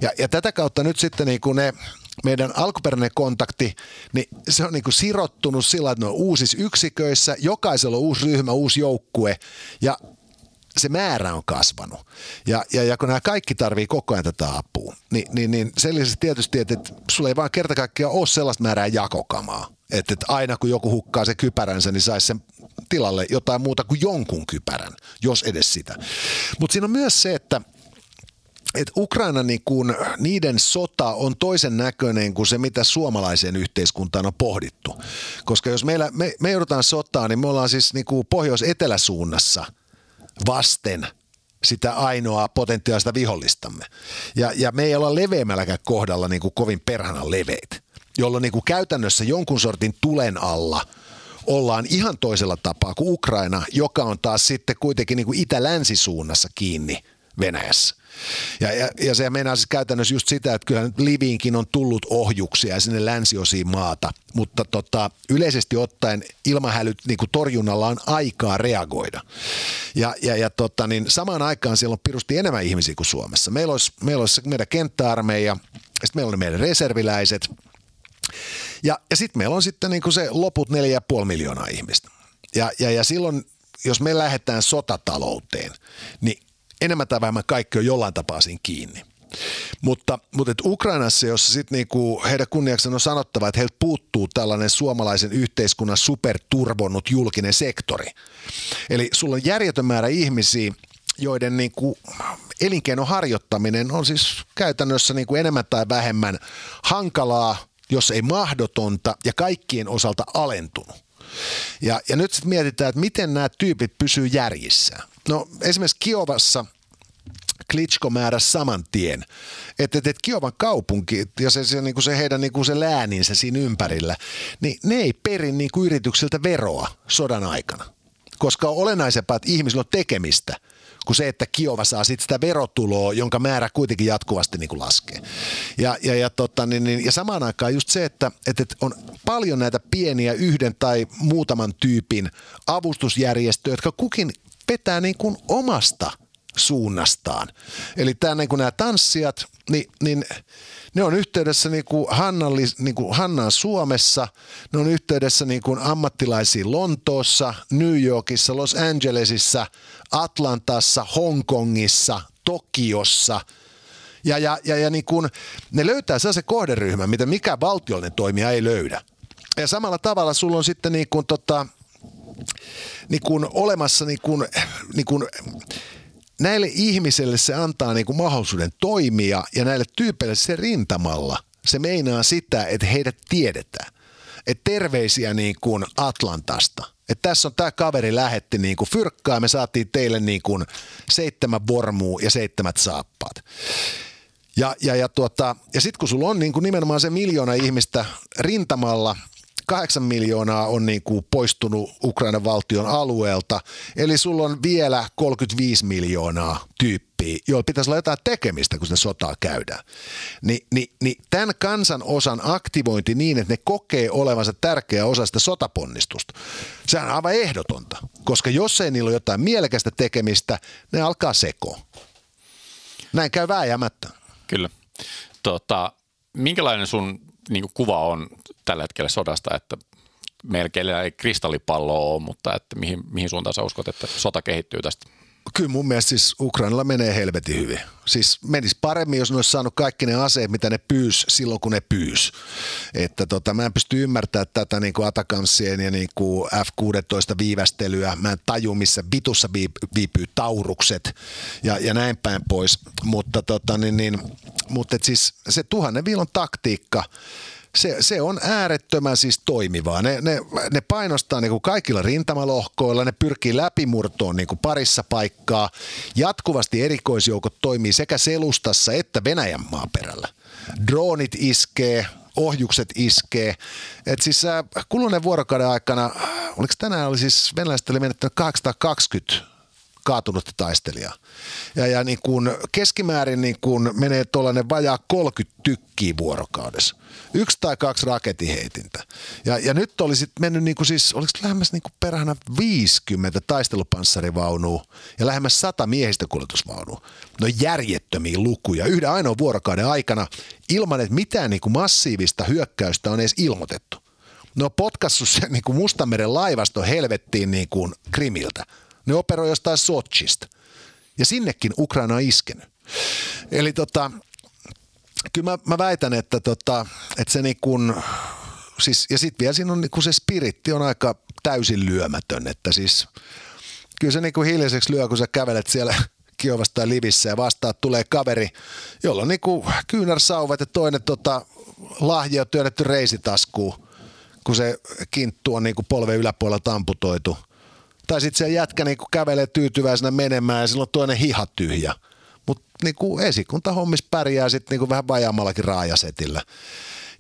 Ja, ja tätä kautta nyt sitten niin kuin ne meidän alkuperäinen kontakti, niin se on niin kuin sirottunut sillä, että ne on uusissa yksiköissä, jokaisella on uusi ryhmä, uusi joukkue ja se määrä on kasvanut. Ja, ja, ja kun nämä kaikki tarvii koko ajan tätä apua, niin, niin, niin sen lisäksi tietysti, että, että sulla ei vaan kerta kaikkiaan ole sellaista määrää jakokamaa. Että, että aina kun joku hukkaa se kypäränsä, niin saisi sen tilalle jotain muuta kuin jonkun kypärän, jos edes sitä. Mutta siinä on myös se, että että Ukraina niin kun, niiden sota on toisen näköinen kuin se, mitä suomalaiseen yhteiskuntaan on pohdittu. Koska jos meillä, me, me joudutaan sotaan, niin me ollaan siis niin kuin pohjois-eteläsuunnassa vasten sitä ainoaa potentiaalista vihollistamme. Ja, ja me ei olla leveämmälläkään kohdalla niin kuin kovin perhana leveitä, jolloin niin kuin käytännössä jonkun sortin tulen alla – ollaan ihan toisella tapaa kuin Ukraina, joka on taas sitten kuitenkin niin kuin itä-länsisuunnassa kiinni Venäjässä. Ja, ja, ja se meinaa siis käytännössä just sitä, että kyllä Liviinkin on tullut ohjuksia sinne länsiosiin maata, mutta tota, yleisesti ottaen ilmahälyt niin kuin torjunnalla on aikaa reagoida. Ja, ja, ja tota, niin samaan aikaan siellä on pirusti enemmän ihmisiä kuin Suomessa. Meillä olisi, meillä olisi meidän kenttäarmeija, sitten meillä on meidän reserviläiset, ja, ja sitten meillä on sitten niin kuin se loput 4,5 miljoonaa ihmistä. Ja, ja, ja silloin, jos me lähdetään sotatalouteen, niin enemmän tai vähemmän kaikki on jollain tapaa siinä kiinni. Mutta, mutta et Ukrainassa, jossa sitten niinku heidän kunniakseen on sanottava, että heiltä puuttuu tällainen suomalaisen yhteiskunnan superturvonnut julkinen sektori. Eli sulla on järjetön määrä ihmisiä, joiden niinku elinkeinon harjoittaminen on siis käytännössä niinku enemmän tai vähemmän hankalaa, jos ei mahdotonta ja kaikkien osalta alentunut. Ja, ja nyt sitten mietitään, että miten nämä tyypit pysyy järjissä. No esimerkiksi Kiovassa Klitschko määräsi saman tien, että, että, että Kiovan kaupunki ja se, se, niin kuin se heidän niin kuin se lääninsä siinä ympärillä, niin ne ei perin niin kuin yrityksiltä veroa sodan aikana, koska on olennaisempaa, että ihmisillä on tekemistä – kuin se, että Kiova saa sit sitä verotuloa, jonka määrä kuitenkin jatkuvasti niin kuin laskee. Ja, ja, ja, tota, niin, niin, ja samaan aikaan just se, että, että on paljon näitä pieniä yhden tai muutaman tyypin avustusjärjestöjä, jotka kukin vetää niin kuin omasta suunnastaan. Eli tämä, niin kuin nämä tanssijat, niin, niin ne on yhteydessä niin kuin Hannalli, niin kuin Hannaan Suomessa, ne on yhteydessä niin kuin ammattilaisiin Lontoossa, New Yorkissa, Los Angelesissa, Atlantassa, Hongkongissa, Tokiossa – ja, ja, ja, ja niin kuin, ne löytää sellaisen kohderyhmän, mitä mikä valtiollinen toimija ei löydä. Ja samalla tavalla sulla on sitten niin kuin, tota, niin kuin olemassa niin kuin, niin kuin näille ihmisille se antaa niin kuin mahdollisuuden toimia ja näille tyypeille se rintamalla se meinaa sitä, että heidät tiedetään. Että terveisiä niin kuin Atlantasta. Että tässä on tämä kaveri lähetti niin kuin fyrkkaa ja me saatiin teille niin kuin seitsemän vormua ja seitsemät saappaat. Ja, ja, ja, tuota, ja sitten kun sulla on niin kuin nimenomaan se miljoona ihmistä rintamalla – 8 miljoonaa on niin kuin poistunut Ukrainan valtion alueelta, eli sulla on vielä 35 miljoonaa tyyppiä, joilla pitäisi olla jotain tekemistä, kun sitä sotaa käydään. Ni, ni, niin tämän kansan osan aktivointi niin, että ne kokee olevansa tärkeä osa sitä sotaponnistusta, sehän on aivan ehdotonta, koska jos ei niillä ole jotain mielekästä tekemistä, ne alkaa sekoon. Näin käy vääjäämättä. Kyllä. Tota, minkälainen sun niin kuva on tällä hetkellä sodasta, että melkein ei kristallipalloa ole, mutta että mihin, mihin suuntaan sä uskot, että sota kehittyy tästä? Kyllä mun mielestä siis Ukrainalla menee helvetin hyvin. Siis menisi paremmin, jos ne olisi saanut kaikki ne aseet, mitä ne pyys silloin, kun ne pyys. Että tota, mä en pysty ymmärtämään tätä niin kuin Atakamsien ja niin kuin F-16 viivästelyä. Mä en taju, missä vitussa viipyy taurukset ja, ja näin päin pois. Mutta, tota, niin, niin, mutta et siis se tuhannen viilon taktiikka, se, se on äärettömän siis toimivaa. Ne, ne, ne painostaa niin kuin kaikilla rintamalohkoilla, ne pyrkii läpimurtoon niin kuin parissa paikkaa. Jatkuvasti erikoisjoukot toimii sekä selustassa että Venäjän maaperällä. Droonit iskee, ohjukset iskee. Et siis äh, kuluneen vuorokauden aikana, oliko tänään oli siis venäläiset oli menettänyt 820 kaatunutta taistelijaa. Ja, ja niin kuin keskimäärin niin kuin menee tuollainen vajaa 30 tykkiä vuorokaudessa. Yksi tai kaksi raketiheitintä. Ja, ja nyt olisi mennyt niin kuin siis, oliko lähemmäs niin kuin perhana 50 taistelupanssarivaunua ja lähemmäs 100 miehistökuljetusvaunua. No järjettömiä lukuja yhden ainoa vuorokauden aikana ilman, että mitään niin kuin massiivista hyökkäystä on edes ilmoitettu. No potkassut se niin kuin Mustanmeren laivasto helvettiin niin kuin Krimiltä – ne operoi jostain Sochista. Ja sinnekin Ukraina on iskenyt. Eli tota, kyllä mä, mä väitän, että, tota, että se niin kun, siis, ja sitten vielä siinä on niin se spiritti on aika täysin lyömätön, että siis kyllä se niin kuin hiljaiseksi lyö, kun sä kävelet siellä Kiovasta tai Livissä ja vastaat tulee kaveri, jolla on niin kuin kyynärsauvat ja toinen tota, lahja on työnnetty reisitaskuun, kun se kinttu on niin kuin polven yläpuolella amputoitu. Tai sitten se jätkä niinku kävelee tyytyväisenä menemään ja silloin toinen hihat tyhjä. Mutta niinku esikunta hommis pärjää sitten niinku vähän vajaammallakin raajasetillä.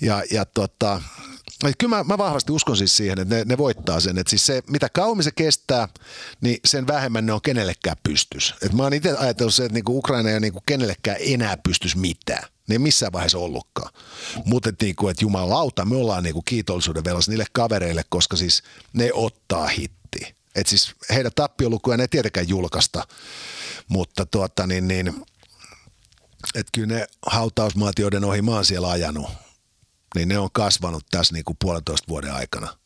Ja, ja tota, Kyllä mä, mä vahvasti uskon siis siihen, että ne, ne voittaa sen. Että siis se, mitä kauemmin se kestää, niin sen vähemmän ne on kenellekään pystys. Et mä oon itse ajatellut se, että niinku Ukraina ei niinku kenellekään enää pystys mitään. Ne ei missään vaiheessa ollutkaan. Mutta että niinku, et jumalauta, me ollaan niinku kiitollisuuden velassa niille kavereille, koska siis ne ottaa hitti. Et siis heidän tappiolukuja ne ei tietenkään julkaista, mutta tuota, niin, niin, et kyllä ne hautausmaat, joiden ohi mä oon siellä ajanut, niin ne on kasvanut tässä niin kuin puolentoista vuoden aikana.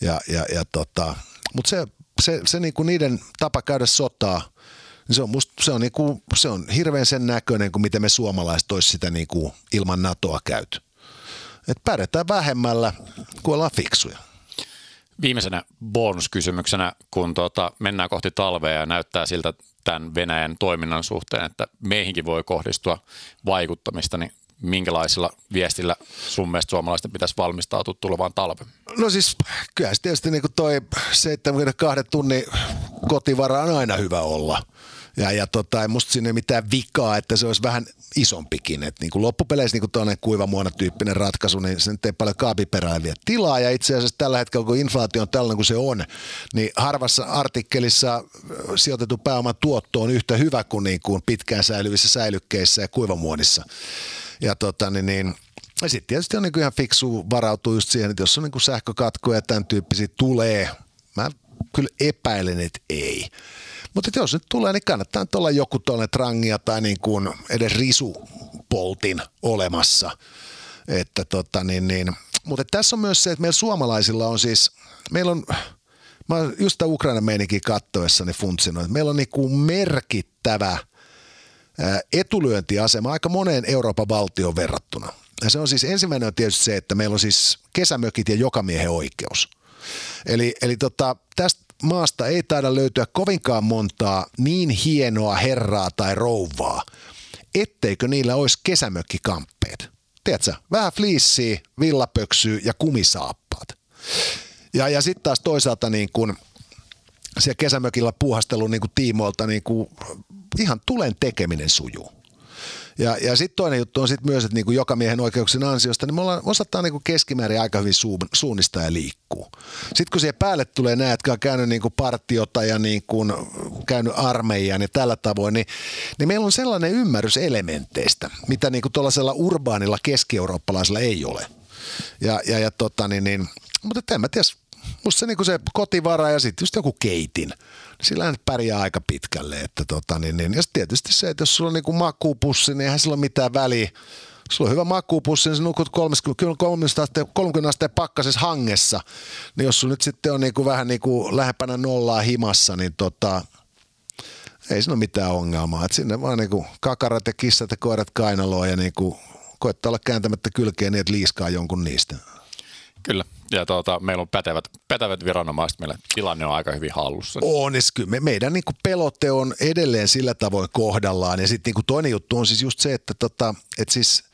Ja, ja, ja tota, mutta se, se, se niin kuin niiden tapa käydä sotaa, niin se on, musta, se, on niin kuin, se on hirveän sen näköinen kuin miten me suomalaiset olisi sitä niin kuin ilman NATOa käyty. Et pärjätään vähemmällä, kun ollaan fiksuja. Viimeisenä bonuskysymyksenä, kun tuota, mennään kohti talvea ja näyttää siltä tämän Venäjän toiminnan suhteen, että meihinkin voi kohdistua vaikuttamista, niin minkälaisilla viestillä sun mielestä suomalaisten pitäisi valmistautua tulevaan talveen? No siis kyllä tietysti niin kuin toi 72 tunnin kotivara on aina hyvä olla – ja, ja tota, ei musta sinne mitään vikaa, että se olisi vähän isompikin. Et niin kuin loppupeleissä niin tuollainen kuivamuona tyyppinen ratkaisu, niin se nyt ei paljon kaapiperää vielä tilaa. Ja itse asiassa tällä hetkellä, kun inflaatio on tällainen kuin se on, niin harvassa artikkelissa sijoitettu pääoman tuotto on yhtä hyvä kuin, niin kuin pitkään säilyvissä säilykkeissä ja kuivamuonissa. Ja tota, niin, niin ja sitten tietysti on niin ihan fiksu varautua just siihen, että jos on niin sähkökatkoja ja tämän tyyppisiä tulee, mä kyllä epäilen, että ei. Mutta jos nyt tulee, niin kannattaa nyt olla joku tuollainen trangia tai niin kuin edes risupoltin olemassa. Että tota niin, niin. Mutta tässä on myös se, että meillä suomalaisilla on siis, meillä on, mä just tämä Ukrainan meininkin kattoessani funtsinut, että meillä on niin kuin merkittävä etulyöntiasema aika moneen Euroopan valtion verrattuna. Ja se on siis ensimmäinen on tietysti se, että meillä on siis kesämökit ja jokamiehen oikeus. Eli, eli tota, tästä maasta ei taida löytyä kovinkaan montaa niin hienoa herraa tai rouvaa, etteikö niillä olisi kesämökkikamppeet. Tiedätkö, vähän fliissiä, villapöksyä ja kumisaappaat. Ja, ja sitten taas toisaalta niin kun siellä kesämökillä puuhastelun niin tiimoilta niin kun ihan tulen tekeminen sujuu. Ja, ja sitten toinen juttu on sitten myös, että niinku joka miehen oikeuksien ansiosta, niin me ollaan, osataan niinku keskimäärin aika hyvin su, suunnistaa ja liikkuu. Sitten kun siihen päälle tulee nämä, jotka on käynyt niinku partiota ja niinku käynyt armeijan ja tällä tavoin, niin, niin meillä on sellainen ymmärrys elementeistä, mitä niinku tuollaisella urbaanilla keski-eurooppalaisella ei ole. Ja, ja, ja tota, niin, niin, mutta en mä tiedä, musta se, niin se kotivara ja sitten just joku keitin, niin sillä nyt pärjää aika pitkälle. Että tota, niin, niin. Ja tietysti se, että jos sulla on niin makuupussi, niin eihän sillä ole mitään väliä. sulla on hyvä makuupussi, niin sä nukut 30, 30 asteen, 30 asteen pakkasessa hangessa. Niin jos sulla nyt sitten on niin kuin vähän niin kuin lähempänä nollaa himassa, niin tota, ei siinä ole mitään ongelmaa. Et sinne vaan niin kuin kakarat ja kissat ja koirat kainaloon ja niin kuin koettaa olla kääntämättä kylkeen niin, että liiskaa jonkun niistä. Kyllä, ja tuota, meillä on pätevät, pätevät viranomaiset, meillä tilanne on aika hyvin hallussa. On, ja kyllä me, meidän niin kuin pelote on edelleen sillä tavoin kohdallaan. Ja sitten niin toinen juttu on siis just se, että, tota, että siis,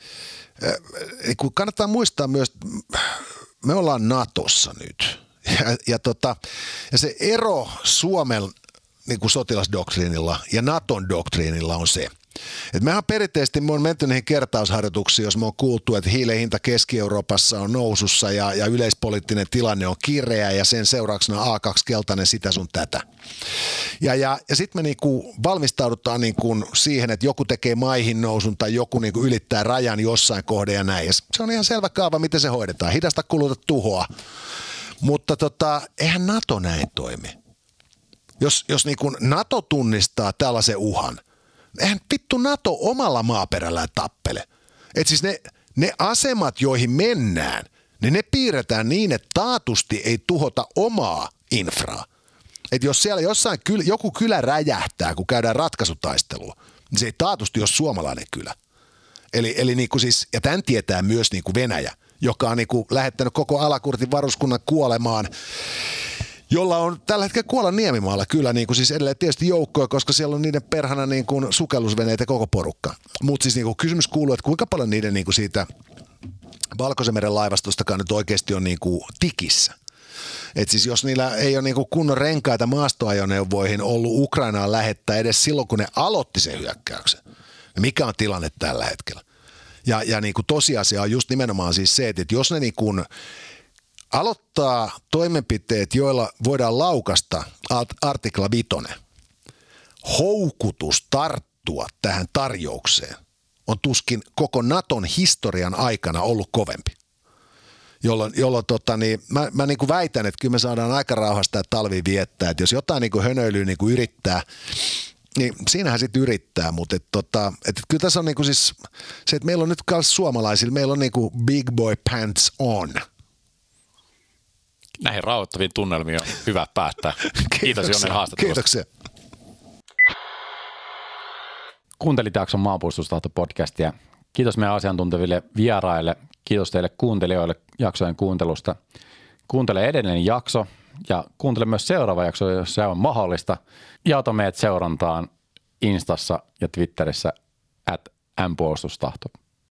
äh, kannattaa muistaa myös, me ollaan Natossa nyt. Ja, ja, tota, ja se ero Suomen niin kuin sotilasdoktriinilla ja Naton doktriinilla on se – et mehän perinteisesti me on menty niihin kertausharjoituksiin, jos me on kuultu, että hiilen hinta Keski-Euroopassa on nousussa ja, ja yleispoliittinen tilanne on kireä ja sen seurauksena A2-keltainen sitä sun tätä. Ja, ja, ja sitten me niinku valmistaudutaan niinku siihen, että joku tekee maihin nousun tai joku niinku ylittää rajan jossain kohde ja näin. Ja se on ihan selvä kaava, miten se hoidetaan. Hidasta kuluta tuhoa. Mutta tota, eihän NATO näin toimi. Jos, jos niinku NATO tunnistaa tällaisen uhan – eihän vittu NATO omalla maaperällään tappele. Et siis ne, ne asemat, joihin mennään, niin ne piirretään niin, että taatusti ei tuhota omaa infraa. Et jos siellä jossain kyl, joku kylä räjähtää, kun käydään ratkaisutaistelua, niin se ei taatusti ole suomalainen kylä. Eli, eli niin siis, ja tämän tietää myös niin kuin Venäjä, joka on niin kuin lähettänyt koko alakurtin varuskunnan kuolemaan jolla on tällä hetkellä kuolla Niemimaalla kyllä niin kuin siis edelleen tietysti joukkoja, koska siellä on niiden perhana niin kuin sukellusveneitä koko porukka. Mutta siis niin kuin kysymys kuuluu, että kuinka paljon niiden niin kuin siitä Valkoisen meren laivastostakaan nyt oikeasti on niin kuin tikissä. Et siis jos niillä ei ole niinku kunnon renkaita maastoajoneuvoihin ollut Ukrainaan lähettää edes silloin, kun ne aloitti sen hyökkäyksen, niin mikä on tilanne tällä hetkellä? Ja, ja niinku tosiasia on just nimenomaan siis se, että jos ne niinku aloittaa toimenpiteet, joilla voidaan laukasta artikla vitonen. Houkutus tarttua tähän tarjoukseen on tuskin koko Naton historian aikana ollut kovempi. Jolloin, jolloin tota, niin, mä, mä niin kuin väitän, että kyllä me saadaan aika rauhasta ja talvi viettää. Että jos jotain niin kuin hönöilyä niin kuin yrittää, niin siinähän sitten yrittää, mutta et, tota, et, kyllä tässä on niin kuin siis se, että meillä on nyt myös suomalaisilla, meillä on niin kuin big boy pants on – näihin rauhoittaviin tunnelmiin on hyvä päättää. Kiitos Jonne haastattelusta. Kiitoksia. Kuuntelit jakson maanpuolustustahto-podcastia. Kiitos meidän asiantunteville vieraille. Kiitos teille kuuntelijoille jaksojen kuuntelusta. Kuuntele edellinen jakso ja kuuntele myös seuraava jakso, jos se on mahdollista. Ja ota meidät seurantaan Instassa ja Twitterissä at mpuolustustahto.